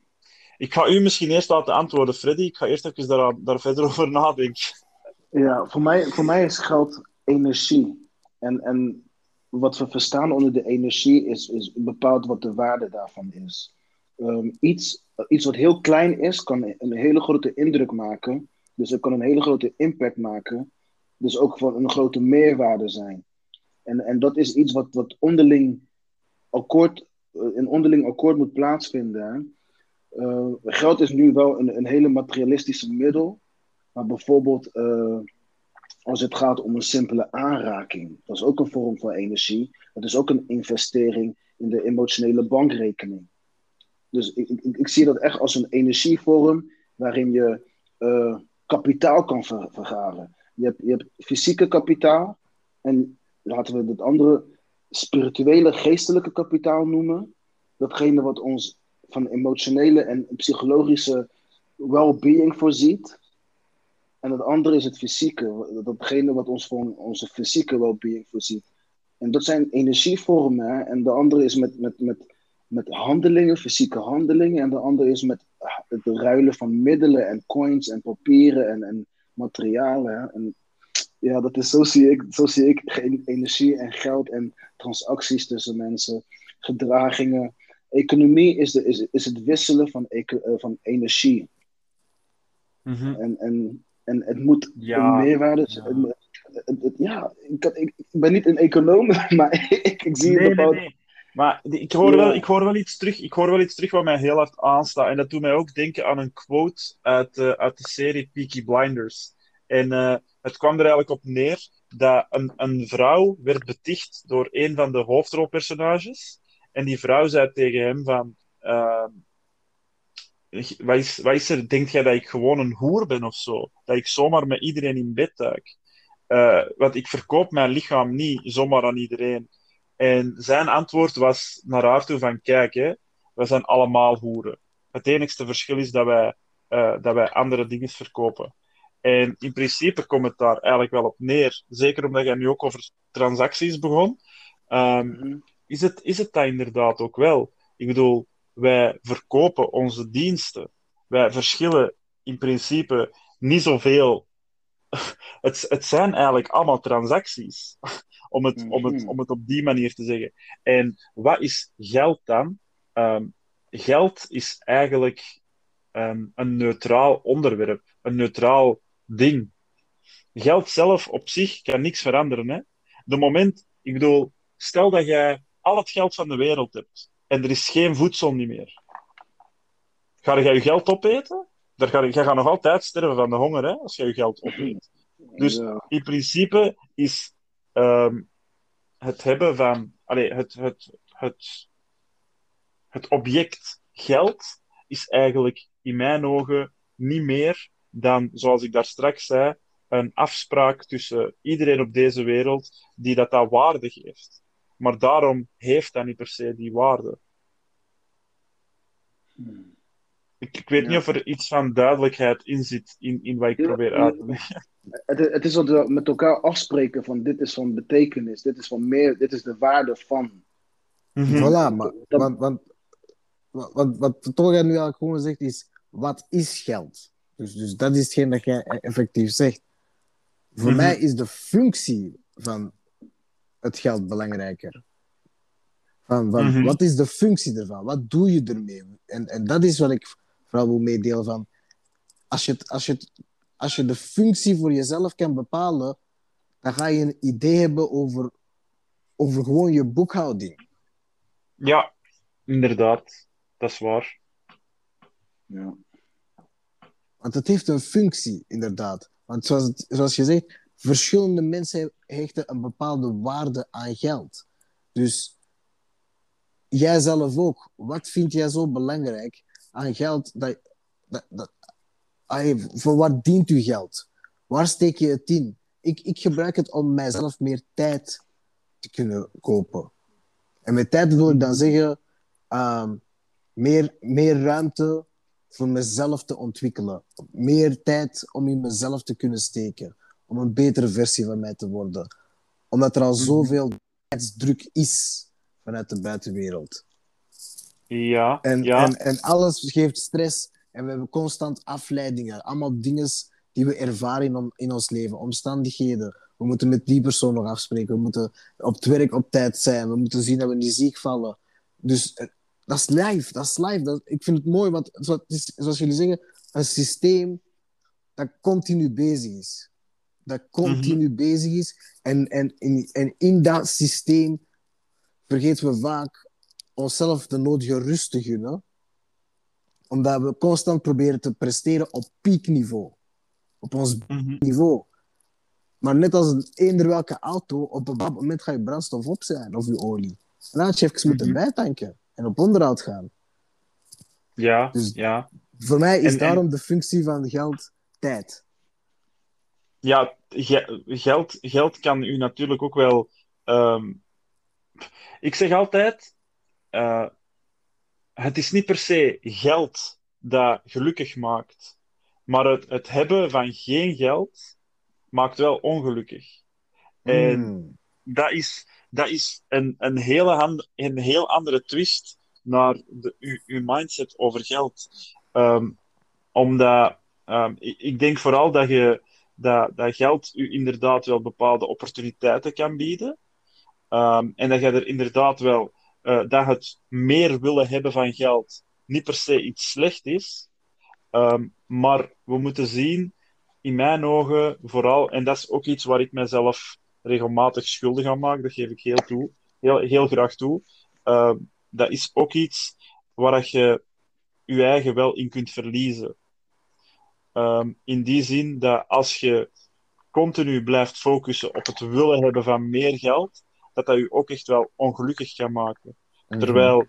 Ik ga u misschien eerst laten antwoorden, Freddy. Ik ga eerst even daar, daar verder over nadenken. Ja, voor mij, voor mij is geld energie. En, en wat we verstaan onder de energie is, is bepaald wat de waarde daarvan is. Ehm, iets, iets wat heel klein is, kan een hele grote indruk maken. Dus het kan een hele grote impact maken. Dus ook van een grote meerwaarde zijn. En, en dat is iets wat, wat onderling akkoord, eh, in onderling akkoord moet plaatsvinden. hè. Eh, geld is nu wel een, een hele materialistische middel. Maar bijvoorbeeld eh, als het gaat om een simpele aanraking, dat is ook een vorm van energie. Dat is ook een investering in de emotionele bankrekening. Dus ik, ik, ik zie dat echt als een energievorm waarin je eh, kapitaal kan ver- vergaren. Je hebt, je hebt fysieke kapitaal en laten we het andere spirituele, geestelijke kapitaal noemen. Datgene wat ons van emotionele en psychologische well-being voorziet. En het andere is het fysieke, datgene wat ons van onze fysieke well-being voorziet. En dat zijn energievormen. Hè? En de andere is met, met, met, met handelingen, fysieke handelingen. En de andere is met het ruilen van middelen en coins en papieren en, en materialen. Hè? En ja, dat is, zo, zie ik, zo zie ik energie en geld en transacties tussen mensen, gedragingen. Economie is, de, is, is het wisselen van, eh, van energie. En, en, en het moet Ja, een meerwaarde ja. het moet- het- het- ja, ik, kan- ik, ik ben niet een econoom, maar ik, ik zie Nee, het nee, bepaald. nee. Maar ik hoor, wel, ik, hoor wel iets terug, ik hoor wel iets terug wat mij heel hard aanstaat. En dat doet mij ook denken aan een quote uit, eh, uit de serie Peaky Blinders. En eh, het kwam er eigenlijk op neer dat een, een vrouw werd beticht door een van de hoofdrolpersonages. En die vrouw zei tegen hem van... ehm, wat, is, wat is er? Denkt jij dat ik gewoon een hoer ben of zo? Dat ik zomaar met iedereen in bed duik? Eh, want ik verkoop mijn lichaam niet zomaar aan iedereen. En zijn antwoord was naar haar toe van, kijk, hè, we zijn allemaal hoeren. Het enigste verschil is dat wij, eh, dat wij andere dingen verkopen. En in principe komt het daar eigenlijk wel op neer. Zeker omdat jij nu ook over transacties begon. Ehm, Mhm. is, het, is het dat inderdaad ook wel? Ik bedoel, wij verkopen onze diensten. Wij verschillen in principe niet zoveel. Het, het zijn eigenlijk allemaal transacties. Om het, om, het, Mhm. om het op die manier te zeggen. En wat is geld dan? Ehm, geld is eigenlijk ehm, een neutraal onderwerp, een neutraal ding. Geld zelf op zich kan niks veranderen. Hè? De moment, ik bedoel, stel dat jij al het geld van de wereld hebt en er is geen voedsel niet meer. Ga jij je geld opeten? Daar ga, je gaat nog altijd sterven van de honger hè, als jij je geld opeet. Dus Ja. in principe is ehm, het hebben van allee, het, het, het, het object geld is eigenlijk in mijn ogen niet meer dan, zoals ik daar straks zei, een afspraak tussen iedereen op deze wereld die dat, dat waarde geeft. Maar daarom heeft dat niet per se die waarde. Ik, ik weet Ja. niet of er iets van duidelijkheid in zit in, in wat ik Ja, probeer uit te leggen. Het, het is wat we met elkaar afspreken van dit is van betekenis, dit is van meer, dit is de waarde van. Mhm. Voilà, maar, Dat- want, want, want, wat, wat Tolga nu al gewoon zegt is, wat is geld? Dus, dus dat is hetgeen dat jij effectief zegt. Voor Mhm. mij is de functie van het geld belangrijker. Van, van, Mhm. Wat is de functie ervan? Wat doe je ermee? En, en dat is wat ik vooral wil meedelen van... Als je, het, als, je het, als je de functie voor jezelf kan bepalen, dan ga je een idee hebben over, over gewoon je boekhouding. Ja, inderdaad. Dat is waar. Ja. Want het heeft een functie, inderdaad. Want zoals, het- zoals je zegt, verschillende mensen hechten een bepaalde waarde aan geld. Dus jij zelf ook. Wat vind jij zo belangrijk aan geld? Dat, dat, voor wat dient uw geld? Waar steek je het in? Ik, ik gebruik het om mijzelf meer tijd te kunnen kopen. En met tijd wil ik dan zeggen ehm, meer, meer ruimte voor mezelf te ontwikkelen. Meer tijd om in mezelf te kunnen steken. Om een betere versie van mij te worden. Omdat er al zoveel tijdsdruk is vanuit de buitenwereld. Ja, En, ja. en, en alles geeft stress. En we hebben constant afleidingen. Allemaal dingen die we ervaren in, on- in ons leven. Omstandigheden. We moeten met die persoon nog afspreken. We moeten op het werk op tijd zijn. We moeten zien dat we niet ziek vallen. Dus eh, dat is live. Dat is live. Dat, ik vind het mooi, want zoals jullie zeggen, een systeem dat continu bezig is. Dat continu bezig is. En, en, in, en in dat systeem vergeten we vaak onszelf de nodige rust te gunnen. Omdat we constant proberen te presteren op piekniveau. Op ons Mhm. niveau. Maar net als een eender welke auto, op een bepaald moment ga je brandstof op zijn of je olie. En dan had je even moeten Mhm. bijtanken en op onderhoud gaan. Ja, Dus- ja. Voor mij is En- en- daarom de functie van geld tijd. Ja, ge- geld, geld kan u natuurlijk ook wel. ehm, ik zeg altijd: eh, het is niet per se geld dat gelukkig maakt, maar het, het hebben van geen geld maakt wel ongelukkig. En Mm. dat is, dat is een, een, hele hand, een heel andere twist naar de, uw, uw mindset over geld. Ehm, omdat ehm, ik, ik denk vooral dat, je, dat, dat geld u inderdaad wel bepaalde opportuniteiten kan bieden. Ehm, en dat je er inderdaad wel eh, dat het meer willen hebben van geld niet per se iets slecht is. Ehm, maar we moeten zien, in mijn ogen vooral, en dat is ook iets waar ik mezelf regelmatig schuldig aan maak, dat geef ik heel, toe, heel, heel graag toe. Ehm, dat is ook iets waar je je eigen wel in kunt verliezen. Ehm, in die zin dat als je continu blijft focussen op het willen hebben van meer geld, dat dat je ook echt wel ongelukkig kan maken. Mhm. Terwijl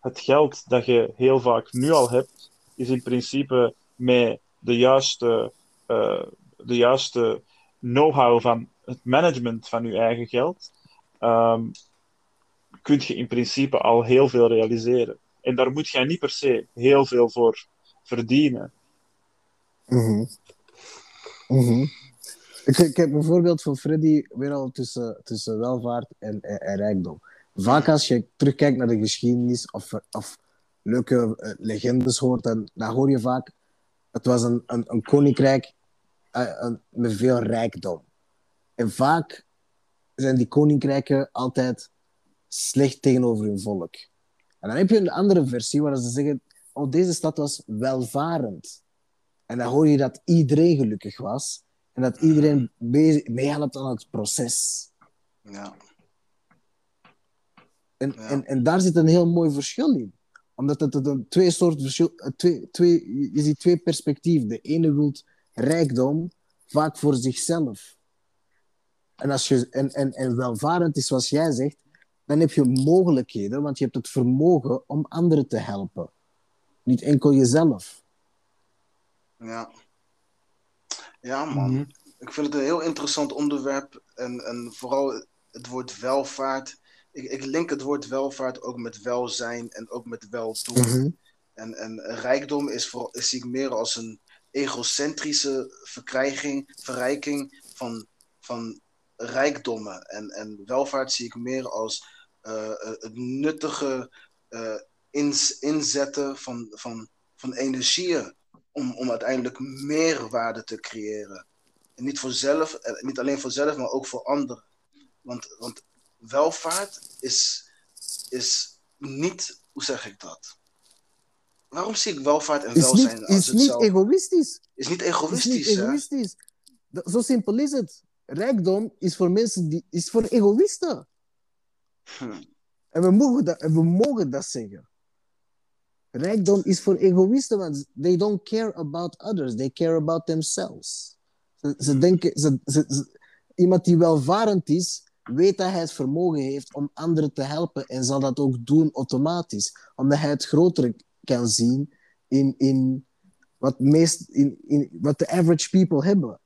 het geld dat je heel vaak nu al hebt, is in principe met de juiste, eh, de juiste know-how van het management van je eigen geld, ehm, kun je in principe al heel veel realiseren. En daar moet je niet per se heel veel voor verdienen. Mhm. Ik, ik heb een voorbeeld van Freddy weer al tussen, tussen welvaart en, rijkdom. Vaak als je terugkijkt naar de geschiedenis of, of leuke eh, legendes hoort, dan, dan hoor je vaak het was een, een, een koninkrijk eh, met veel rijkdom. En vaak zijn die koninkrijken altijd slecht tegenover hun volk. En dan heb je een andere versie waar ze zeggen, oh, deze stad was welvarend. En dan hoor je dat iedereen gelukkig was en dat iedereen bezig- meehelpt aan het proces. Ja. En, Ja. en, en daar zit een heel mooi verschil in. Omdat het een twee soorten verschil... Twee, twee, je- je ziet twee perspectieven. De ene wil rijkdom vaak voor zichzelf. En, als je, en, en, en welvarend is zoals jij zegt, dan heb je mogelijkheden, want je hebt het vermogen om anderen te helpen. Niet enkel jezelf. Ja. Ja, man. Mhm. Ik vind het een heel interessant onderwerp. En, en vooral het woord welvaart. Ik, ik link het woord welvaart ook met welzijn en ook met weldoen. Mhm. En, en rijkdom is, voor, is zie ik meer als een egocentrische verkrijging, verrijking van, van rijkdommen. En, en welvaart zie ik meer als eh, eh, het nuttige eh, ins- inzetten van, van, van energieën om, om uiteindelijk meerwaarde te creëren. En niet, voor zelf, eh, niet alleen voor zelf, maar ook voor anderen. Want, want welvaart is, is niet, hoe zeg ik dat? Waarom zie ik welvaart en Is welzijn niet, als is niet egoïstisch. is niet Is egoïstisch, niet hè? egoïstisch. Dat- Zo simpel is het. Rijkdom is voor mensen die is voor egoïsten. Hm. En we mogen dat, en we mogen dat zeggen. Rijkdom is voor egoïsten, want they don't care about others. They care about themselves. Ze, ze denken, ze, ze- iemand die welvarend is, weet dat hij het vermogen heeft om anderen te helpen en zal dat ook doen automatisch. Omdat hij het grotere kan zien in, in, wat, meest, in, in wat de average people hebben.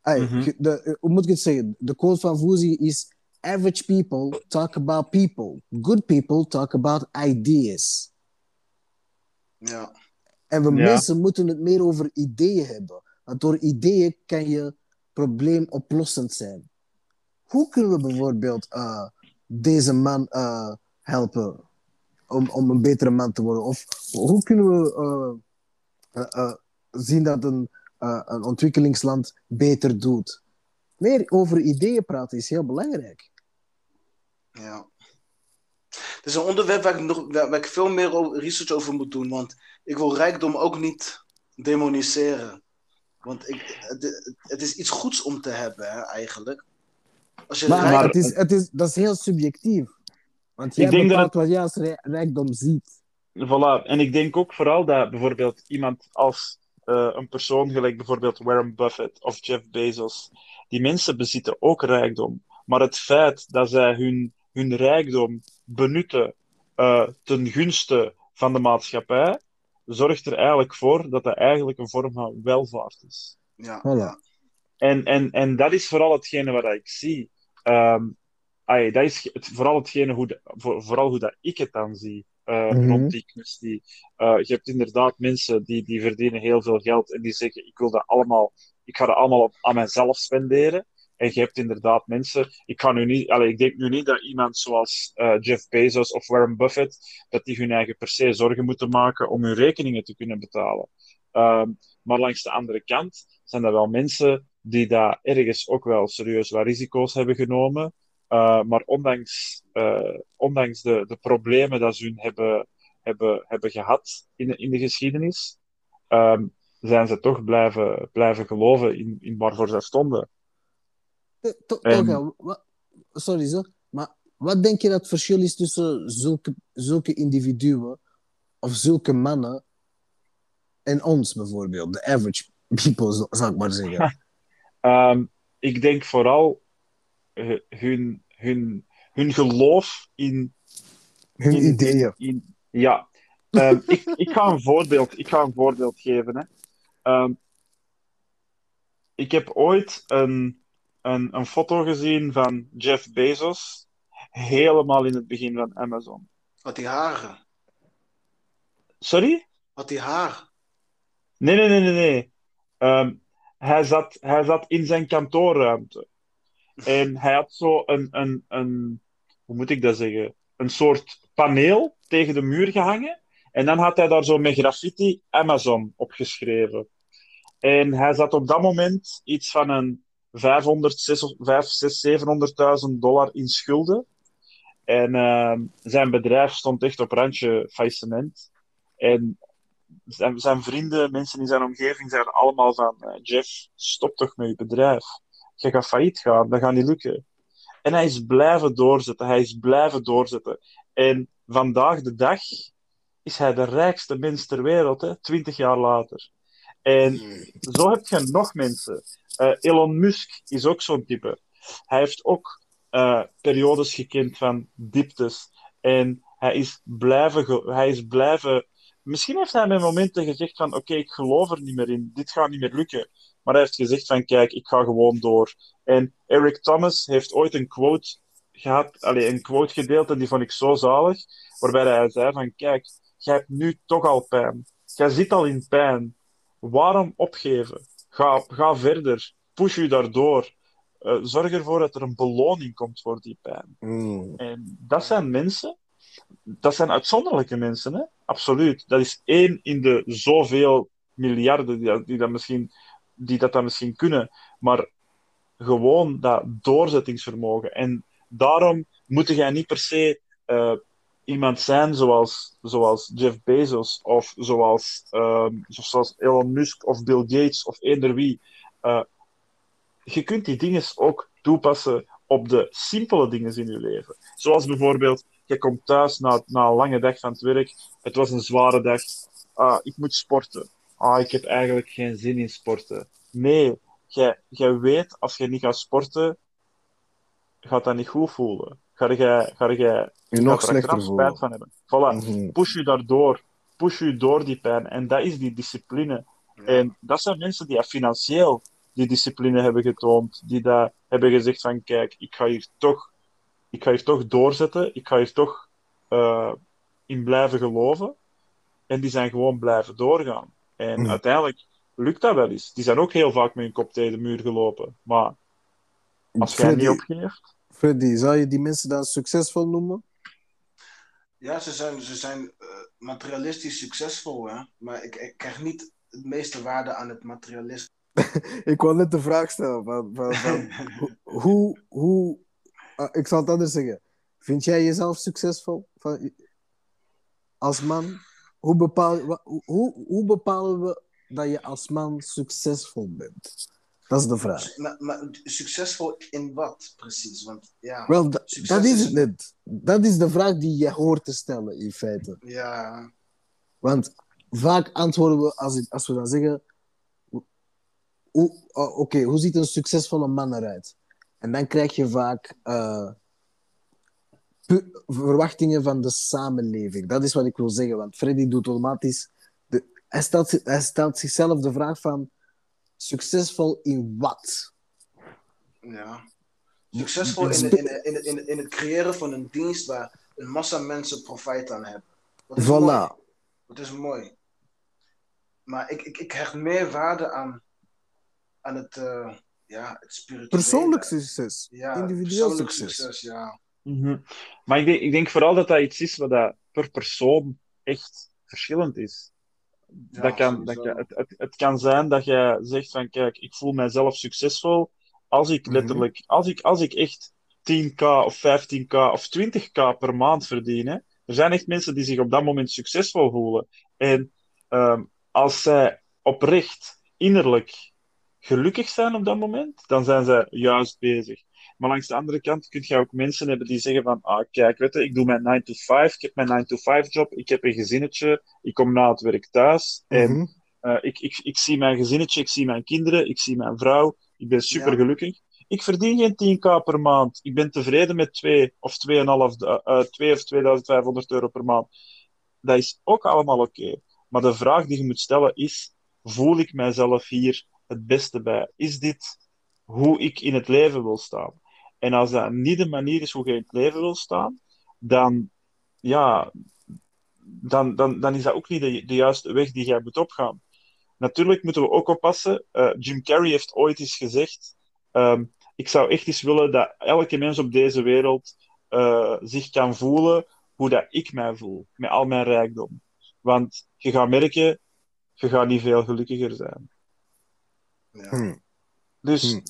Ay, Mhm. ge- de, hoe moet ik het zeggen? De quote van Vuzi is average people talk about people. Good people talk about ideas. Ja. En we Ja. mensen moeten het meer over ideeën hebben. Want door ideeën kan je probleemoplossend zijn. Hoe kunnen we bijvoorbeeld eh, deze man eh, helpen om, om een betere man te worden? Of hoe kunnen we eh, eh, eh, zien dat een, eh, een ontwikkelingsland beter doet? Meer over ideeën praten is heel belangrijk. Ja. Het is een onderwerp waar ik, nog, waar, waar ik veel meer over, research over moet doen. Want ik wil rijkdom ook niet demoniseren. Want ik, het, het is iets goeds om te hebben, hè, eigenlijk. Als je Maar, rijk- het is, het is, dat is heel subjectief. Want jij Ik denk dat wat jij als rij- rijkdom ziet. Voilà. En ik denk ook vooral dat bijvoorbeeld iemand als eh, een persoon gelijk bijvoorbeeld Warren Buffett of Jeff Bezos, die mensen bezitten ook rijkdom. Maar het feit dat zij hun, hun rijkdom benutten eh, ten gunste van de maatschappij, zorgt er eigenlijk voor dat dat eigenlijk een vorm van welvaart is. ja, Voilà. En, en, en dat is vooral hetgene wat ik zie. Ehm, ai, dat is het, vooral hetgene hoe, de- voor, vooral hoe dat ik het dan zie eh, Mhm. rond die kwestie. Eh, je hebt inderdaad mensen die, die verdienen heel veel geld en die zeggen: Ik wil dat allemaal, ik ga dat allemaal op, aan mezelf spenderen. En je hebt inderdaad mensen, ik, ga nu niet, allee, ik denk nu niet dat iemand zoals eh, Jeff Bezos of Warren Buffett, dat die hun eigen per se zorgen moeten maken om hun rekeningen te kunnen betalen. Ehm, maar langs de andere kant zijn dat wel mensen die daar ergens ook wel serieus wat risico's hebben genomen. Uh, maar ondanks, uh, ondanks de, de problemen dat ze hun hebben, hebben, hebben gehad in de, in de geschiedenis, um, zijn ze toch blijven, blijven geloven in, in waarvoor ze stonden. Eh, to- sorry zo, maar wat denk je dat het verschil is tussen zulke, zulke individuen of zulke mannen en ons bijvoorbeeld, de average people, zo- zou ik maar zeggen. Um, ik denk vooral uh, hun, hun, hun geloof in, Hun in, ideeën. in- ja. Ehm, ik, ik, ga een voorbeeld, ik ga een voorbeeld geven. Hè. Ehm, ik heb ooit een, een, een foto gezien van Jeff Bezos, helemaal in het begin van Amazon. Had hij haren? Sorry? Had hij haar? Nee, nee, nee, nee. nee. Ehm, hij, zat, hij zat in zijn kantoorruimte. En hij had zo een, een, een, hoe moet ik dat zeggen? Een soort paneel tegen de muur gehangen. En dan had hij daar zo met graffiti Amazon opgeschreven. En hij zat op dat moment iets van een 500, 600, 700.000 dollar in schulden. En ehm, zijn bedrijf stond echt op randje faillissement. En zijn, zijn vrienden, mensen in zijn omgeving, zeiden allemaal van eh, Jeff, stop toch met je bedrijf. Je gaat failliet gaan, dat gaat niet lukken. En hij is blijven doorzetten, hij is blijven doorzetten. En vandaag de dag is hij de rijkste mens ter wereld, hè, 20 jaar later. En zo heb je nog mensen. Uh, Elon Musk is ook zo'n type. Hij heeft ook uh, periodes gekend van dieptes. En hij is blijven, hij is blijven misschien heeft hij met momenten gezegd van oké, ik geloof er niet meer in, dit gaat niet meer lukken. Maar hij heeft gezegd van kijk, ik ga gewoon door. En Eric Thomas heeft ooit een quote gehad, allez, een quote gedeeld en die vond ik zo zalig, waarbij hij zei van kijk, jij hebt nu toch al pijn. Jij zit al in pijn. Waarom opgeven? Ga, ga verder. Push je daardoor. Uh, zorg ervoor dat er een beloning komt voor die pijn. Mm. En dat zijn mensen, dat zijn uitzonderlijke mensen, hè? absoluut. Dat is één in de zoveel miljarden die dat, die dat, misschien, die dat, dat misschien kunnen. Maar gewoon dat doorzettingsvermogen. En daarom moet jij niet per se uh, iemand zijn zoals, zoals Jeff Bezos of zoals, um, zoals Elon Musk of Bill Gates of eender wie. Uh, je kunt die dingen ook toepassen op de simpele dingen in je leven. Zoals bijvoorbeeld, je komt thuis na, na een lange dag van het werk, het was een zware dag, ah, ik moet sporten. Ah, ik heb eigenlijk geen zin in sporten. Nee, jij, jij weet, als je niet gaat sporten, gaat dat niet goed voelen. Ga jij, ga jij je nog slechter spijt van hebben. Voilà. Mhm. Push je daardoor. Push je door die pijn. En dat is die discipline. En dat zijn mensen die financieel die discipline hebben getoond. Die daar hebben gezegd van, kijk, ik ga hier toch, ik ga hier toch doorzetten. Ik ga hier toch uh, in blijven geloven. En die zijn gewoon blijven doorgaan. En Mhm. uiteindelijk lukt dat wel eens. Die zijn ook heel vaak met hun kop tegen de muur gelopen. Maar als jij niet opgeeft... Freddy, zou je die mensen dan succesvol noemen? Ja, ze zijn, ze zijn eh, materialistisch succesvol, hè? maar ik, ik krijg niet het meeste waarde aan het materialisme. Ik wou net de vraag stellen van, van, van hoe, hoe ah, ik zal het anders zeggen. Vind jij jezelf succesvol van, als man? Hoe, bepaal, hoe, hoe bepalen we dat je als man succesvol bent? Dat is de vraag. maar, maar succesvol in wat precies? Want ja, Wel, dat is het net. Dat is de vraag die je hoort te stellen, in feite. ja, Want vaak antwoorden we, als, als we dan zeggen... hoe- oh, Oké, hoe ziet een succesvolle man eruit? En dan krijg je vaak eh, verwachtingen van de samenleving. Dat is wat ik wil zeggen, want Freddy doet automatisch... De, hij, stelt, hij stelt zichzelf de vraag van... Succesvol in wat? ja. Succesvol in, in, in, in, in het creëren van een dienst waar een massa mensen profijt aan hebben. Dat is Voilà. mooi. Dat is mooi. Maar ik, ik, ik hecht meer waarde aan, aan het, eh, ja, het spirituele. Persoonlijk succes. ja, individueel succes. ja. Mhm. Maar ik denk, ik denk vooral dat dat iets is wat dat per persoon echt verschillend is. Ja, dat kan, dat kan, het, het, het kan zijn dat jij zegt van kijk, ik voel mijzelf succesvol als ik Mhm. letterlijk, als ik, als ik echt 10k of 15k of 20k per maand verdien. Hè. Er zijn echt mensen die zich op dat moment succesvol voelen. En ehm, als zij oprecht innerlijk gelukkig zijn op dat moment, dan zijn zij juist bezig. Maar langs de andere kant kun je ook mensen hebben die zeggen van, ah, kijk, weet je, ik doe mijn 9 to 5, ik heb mijn 9 to 5 job, ik heb een gezinnetje, ik kom na het werk thuis en Mhm. eh, ik, ik, ik zie mijn gezinnetje, ik zie mijn kinderen, ik zie mijn vrouw, ik ben super gelukkig. Ik verdien geen 10k per maand. Ik ben tevreden met 2 of 2,5, da- eh, 2 of 2500 euro per maand. Dat is ook allemaal oké. Maar de vraag die je moet stellen is, voel ik mijzelf hier het beste bij? Is dit hoe ik in het leven wil staan? En als dat niet de manier is hoe je in het leven wil staan, dan, ja, dan, dan, dan is dat ook niet de, de juiste weg die jij moet opgaan. Natuurlijk moeten we ook oppassen. Eh, Jim Carrey heeft ooit eens gezegd: ehm, Ik zou echt eens willen dat elke mens op deze wereld eh, zich kan voelen hoe dat ik mij voel, met al mijn rijkdom. Want je gaat merken, je gaat niet veel gelukkiger zijn. Ja. Hm. Dus Hmm.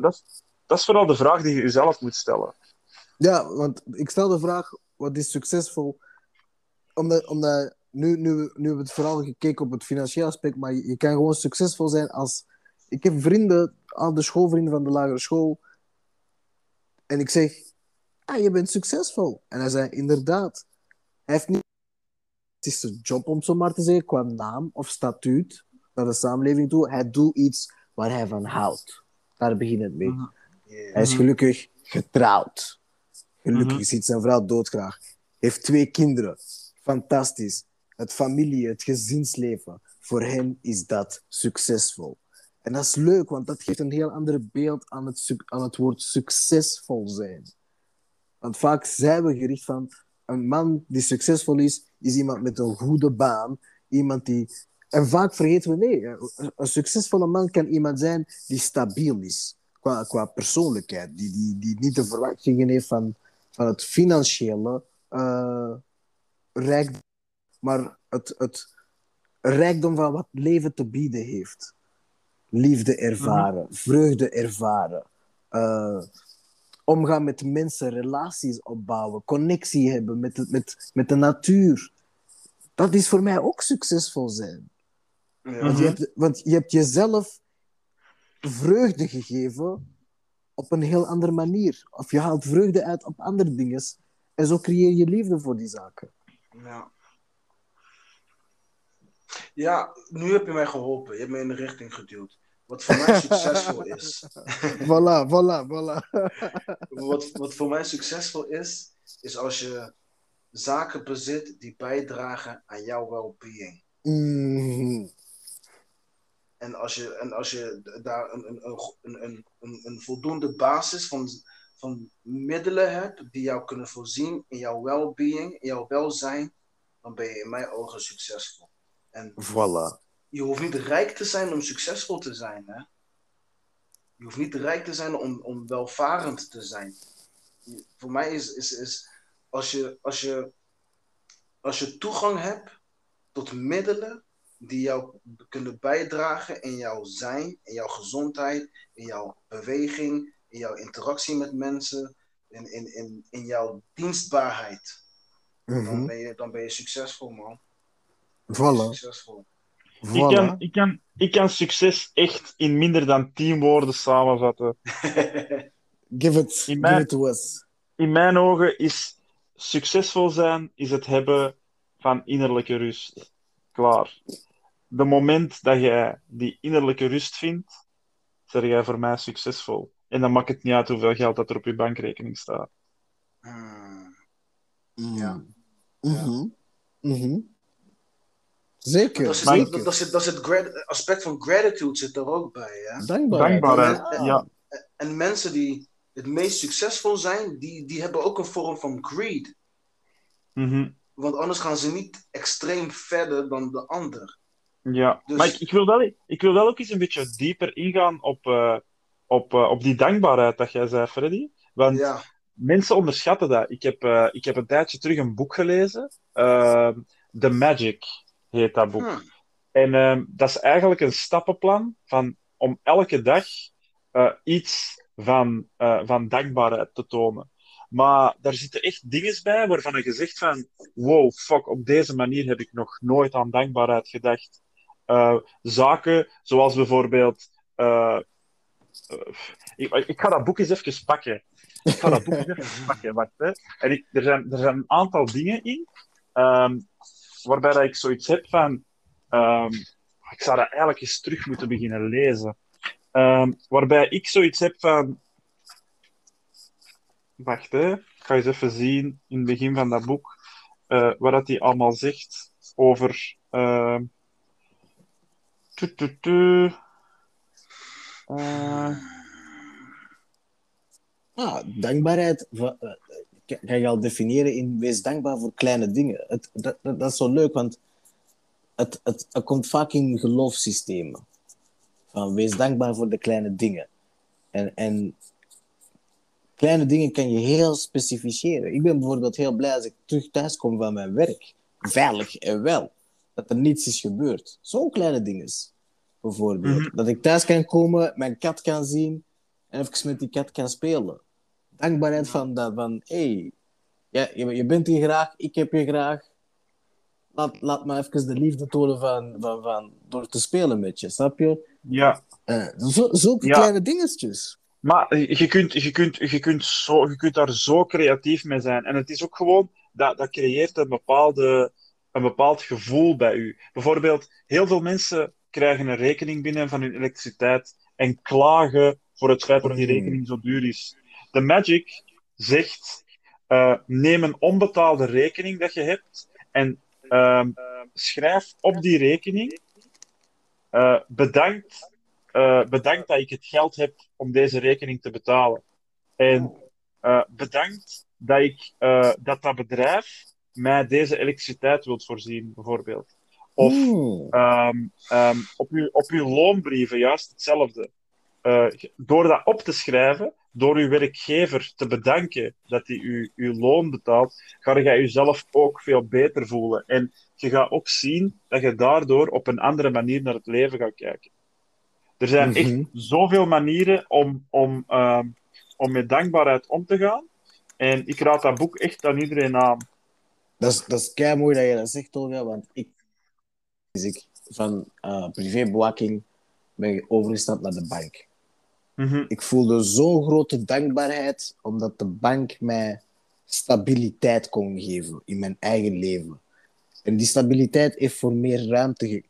dat, is- dat is vooral de vraag die je jezelf moet stellen. Ja, want ik stel de vraag, wat is succesvol? Omdat, omdat nu, nu, nu hebben we het vooral gekeken op het financiële aspect, maar je, je kan gewoon succesvol zijn als... Ik heb vrienden, al de schoolvrienden van de lagere school, en ik zeg, ah, je bent succesvol. En hij zei, inderdaad. Hij heeft niet... Het is zijn job, om zo maar te zeggen, qua naam of statuut naar de samenleving toe. Hij doet iets waar hij van houdt. Daar begint het mee. Mhm. Hij is gelukkig getrouwd. Gelukkig Mhm. ziet zijn vrouw doodgraag. Heeft twee kinderen. Fantastisch. het familie, het gezinsleven. Voor hen is dat succesvol. En dat is leuk, want dat geeft een heel ander beeld aan het, aan het woord succesvol zijn. Want vaak zijn we gericht van een man die succesvol is, is iemand met een goede baan. Iemand die... En vaak vergeten we, nee, een, een succesvolle man kan iemand zijn die stabiel is. Qua, qua persoonlijkheid. Die, die, die niet de verwachtingen heeft van, van het financiële eh rijkdom, maar het, het rijkdom van wat leven te bieden heeft. Liefde ervaren, vreugde ervaren, eh, omgaan met mensen, relaties opbouwen, connectie hebben met, het- met, met de natuur. Dat is voor mij ook succesvol zijn. Ja. Want, je hebt, want je hebt jezelf vreugde gegeven op een heel andere manier. Of je haalt vreugde uit op andere dingen. En zo creëer je liefde voor die zaken. Ja. Ja, nu heb je mij geholpen. Je hebt me in de richting geduwd. Wat voor mij succesvol is. Voilà, voilà, voilà. Wat, wat voor mij succesvol is, is als je zaken bezit die bijdragen aan jouw well-being. Mhm. En als je, en als je daar een, een, een, een, een, een voldoende basis van, van middelen hebt die jou kunnen voorzien in jouw well-being, in jouw welzijn, dan ben je in mijn ogen succesvol. En Voilà. je hoeft niet rijk te zijn om succesvol te zijn. Hè? Je hoeft niet rijk te zijn om, om welvarend te zijn. Je- Voor mij is, is, is als, je, als, je, als je toegang hebt tot middelen die jou kunnen bijdragen in jouw zijn, in jouw gezondheid, in jouw beweging, in jouw interactie met mensen, in, in, in, in jouw dienstbaarheid, dan, Mhm. ben je, dan ben je succesvol, man. Voilà. Succesvol. Ik, kan, ik, kan, ik kan succes echt in minder dan tien woorden samenvatten. Give it, In mijn- give it to us. In mijn ogen is succesvol zijn is het hebben van innerlijke rust. Klaar. De moment dat jij die innerlijke rust vindt, zeg jij voor mij succesvol. En dan maakt het niet uit hoeveel geld dat er op je bankrekening staat. Hmm. Mm. Ja. Mhm. Mhm. Zeker, Dat zit, zeker. dat, dat zit, dat zit grat- aspect van gratitude zit er ook bij. Hè? Dankbaarheid. Dankbaarheid, Ja. ja. En mensen die het meest succesvol zijn, die, die hebben ook een vorm van greed. Mhm. Want anders gaan ze niet extreem verder dan de ander. Ja, Dus- maar ik, ik, wil wel, ik wil wel ook eens een beetje dieper ingaan op, eh, op, eh, op die dankbaarheid dat jij zei, Freddy. Want Ja. mensen onderschatten dat. Ik heb, eh, ik heb een tijdje terug een boek gelezen. eh, The Magic heet dat boek. Hmm. En ehm, dat is eigenlijk een stappenplan van om elke dag iets van, van dankbaarheid te tonen. Maar daar zitten echt dingen bij waarvan je zegt van wow, fuck, op deze manier heb ik nog nooit aan dankbaarheid gedacht. Eh, zaken zoals bijvoorbeeld... eh, eh, ik, ik ga dat boek eens even pakken. Ik ga dat boek eens even pakken, wacht. Hè. En ik, er, zijn, er zijn een aantal dingen in ehm, waarbij dat ik zoiets heb van... ehm, ik zou dat eigenlijk eens terug moeten beginnen lezen. Ehm, waarbij ik zoiets heb van... Wacht, hè. Ik ga eens even zien in het begin van dat boek wat dat hij allemaal zegt over... Eh, Ah, dankbaarheid eh, kan je al definiëren in wees dankbaar voor kleine dingen. Het, dat, dat, is zo leuk, want het, het, het komt vaak in geloofssystemen. Van wees dankbaar voor de kleine dingen. En, en kleine dingen kan je heel specificeren. Ik ben bijvoorbeeld heel blij als ik terug thuis kom van mijn werk. Veilig en wel. Dat er niets is gebeurd. Zo'n kleine dingen. Bijvoorbeeld. Mhm. Dat ik thuis kan komen, mijn kat kan zien en even met die kat kan spelen. Dankbaarheid van dat, van hé, hey, je, je bent hier graag, ik heb je graag. Laat, laat me even de liefde tonen van, van, van, door te spelen met je, snap je? ja, Eh, zo, zulke Ja. kleine dingetjes. Maar je kunt, je, kunt, je, kunt zo, je kunt daar zo creatief mee zijn. En het is ook gewoon, dat, dat creëert een, bepaalde, een bepaald gevoel bij u. Bijvoorbeeld, heel veel mensen krijgen een rekening binnen van hun elektriciteit en klagen voor het feit dat die Mm. rekening zo duur is. De Magic zegt, eh, neem een onbetaalde rekening dat je hebt en ehm, schrijf op die rekening, eh, bedankt, eh, bedankt dat ik het geld heb om deze rekening te betalen. En bedankt dat, ik, dat dat bedrijf mij deze elektriciteit wilt voorzien, bijvoorbeeld. Of ehm, ehm, op, uw, op uw loonbrieven juist hetzelfde. Eh, door dat op te schrijven, door uw werkgever te bedanken dat hij u, uw loon betaalt, ga je jezelf ook veel beter voelen. En je gaat ook zien dat je daardoor op een andere manier naar het leven gaat kijken. Er zijn echt Mhm. zoveel manieren om, om, ehm, om met dankbaarheid om te gaan. En ik raad dat boek echt aan iedereen aan. Dat is, dat is kei mooi dat je dat zegt, Olga, want ik, is ik van eh privébewaking ben overgestapt naar de bank. Mhm. Ik voelde zo'n grote dankbaarheid, omdat de bank mij stabiliteit kon geven in mijn eigen leven. En die stabiliteit heeft voor meer ruimte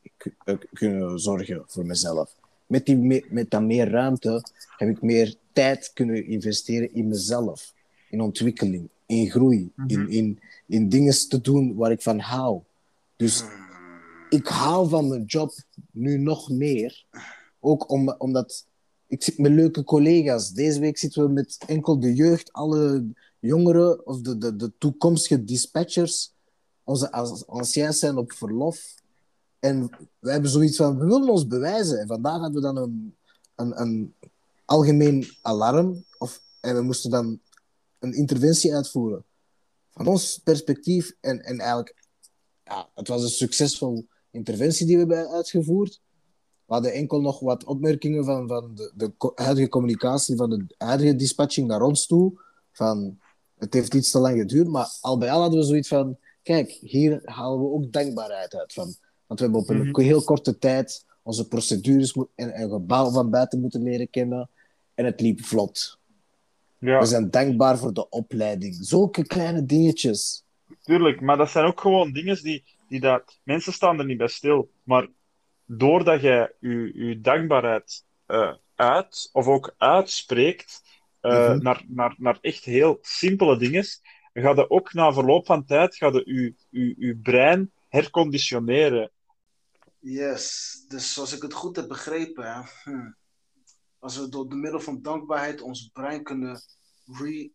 eh, kunnen zorgen voor mezelf. Met, die me- met dat meer ruimte heb ik meer tijd kunnen investeren in mezelf. In ontwikkeling, in groei, Mhm. in, in, in dingen te doen waar ik van hou. Dus ik hou van mijn job nu nog meer. Ook om, omdat ik zit met leuke collega's. Deze week zitten we met enkel de jeugd, alle jongeren of de, de, de toekomstige dispatchers. Onze anciens zijn op verlof. En we hebben zoiets van, we willen ons bewijzen. En vandaag hadden we dan een, een, een algemeen alarm. Of, en we moesten dan een interventie uitvoeren. Van ons perspectief. En, en eigenlijk, ja, het was een succesvol interventie die we hebben uitgevoerd. We hadden enkel nog wat opmerkingen van, van de, de huidige communicatie van de huidige dispatching naar ons toe. Van, het heeft iets te lang geduurd, maar al bij al hadden we zoiets van, kijk, hier halen we ook dankbaarheid uit. Van, want we hebben op een Mhm. heel korte tijd onze procedures en, en gebouw van buiten moeten leren kennen. En het liep vlot. Ja. We zijn dankbaar voor de opleiding. Zulke kleine dingetjes. Tuurlijk, maar dat zijn ook gewoon dingen die, die dat... Mensen staan er niet bij stil. Maar doordat jij je, je dankbaarheid eh, uit, of ook uitspreekt, eh, Mhm. naar, naar, naar echt heel simpele dingen, ga je ook na verloop van tijd ga je, je, je, je brein herconditioneren. Yes, dus als ik het goed heb begrepen, hm, als we door de middel van dankbaarheid ons brein kunnen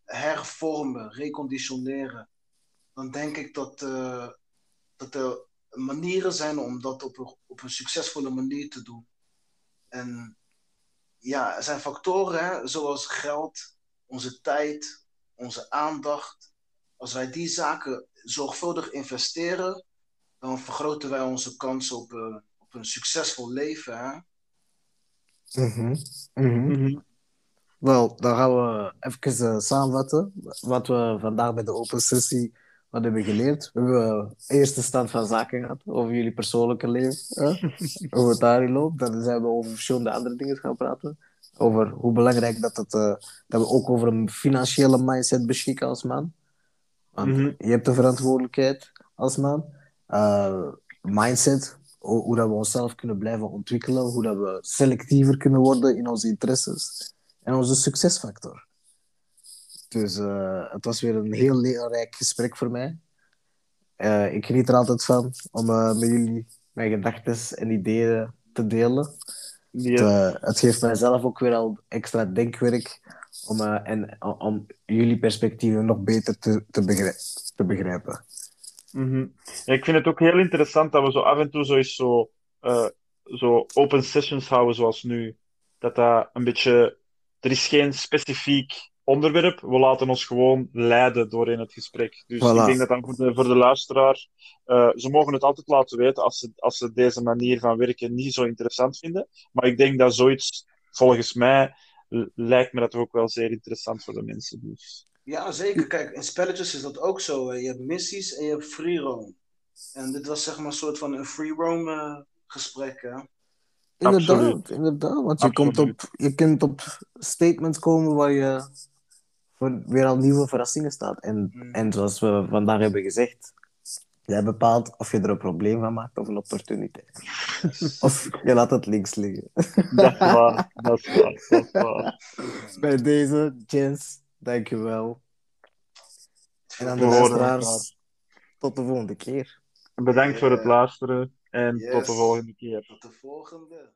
hervormen, reconditioneren, dan denk ik dat, eh, dat er manieren zijn om dat op een, op een succesvolle manier te doen. En ja, er zijn factoren zoals geld, onze tijd, onze aandacht. Als wij die zaken zorgvuldig investeren, dan vergroten wij onze kansen op, eh, op een succesvol leven. Mhm. Mhm. Wel, dan gaan we even eh, samenvatten wat we vandaag bij de open sessie wat hebben geleerd. We hebben eerste stand van zaken gehad over jullie persoonlijke leven. Hè? hoe het daarin loopt. Dan zijn we over verschillende andere dingen gaan praten. Over hoe belangrijk dat, het, eh, dat we ook over een financiële mindset beschikken als man. Want Mhm. je hebt de verantwoordelijkheid als man. Eh, mindset, hoe, hoe dat we onszelf kunnen blijven ontwikkelen. Hoe dat we selectiever kunnen worden in onze interesses. En onze succesfactor. Dus eh, het was weer een heel leerrijk gesprek voor mij. Eh, ik geniet er altijd van om eh, met jullie mijn gedachten en ideeën te delen. Die, Het, het geeft mijzelf ook weer al extra denkwerk om, en, om jullie perspectieven nog beter te, te, begrij- te begrijpen. Ja, ik vind het ook heel interessant dat we zo af en toe zo eens zo, eh, zo open sessions houden zoals nu. Dat dat een beetje... Er is geen specifiek onderwerp. We laten ons gewoon leiden doorheen het gesprek. Dus Voilà. ik denk dat dan voor de, voor de luisteraar... eh, ze mogen het altijd laten weten als ze, als ze deze manier van werken niet zo interessant vinden. Maar ik denk dat zoiets, volgens mij, lijkt me dat ook wel zeer interessant voor de mensen. Dus. Ja, zeker. Kijk, in spelletjes is dat ook zo. hè. Je hebt missies en je hebt free roam. En dit was zeg maar een soort van een free roam eh, gesprek. Hè? Inderdaad, Absoluut. inderdaad. Want je, komt op, je kunt op statements komen waar je voor weer al nieuwe verrassingen staat. En, Mm. en zoals we vandaag hebben gezegd, jij bepaalt of je er een probleem van maakt of een opportuniteit. Of je laat het links liggen. Dat is waar, dat is waar, dat is waar. Bij deze, Jens, dankjewel. En aan de luisteraars, tot de volgende keer. Bedankt voor het Yeah. luisteren en tot de volgende keer. Tot de volgende.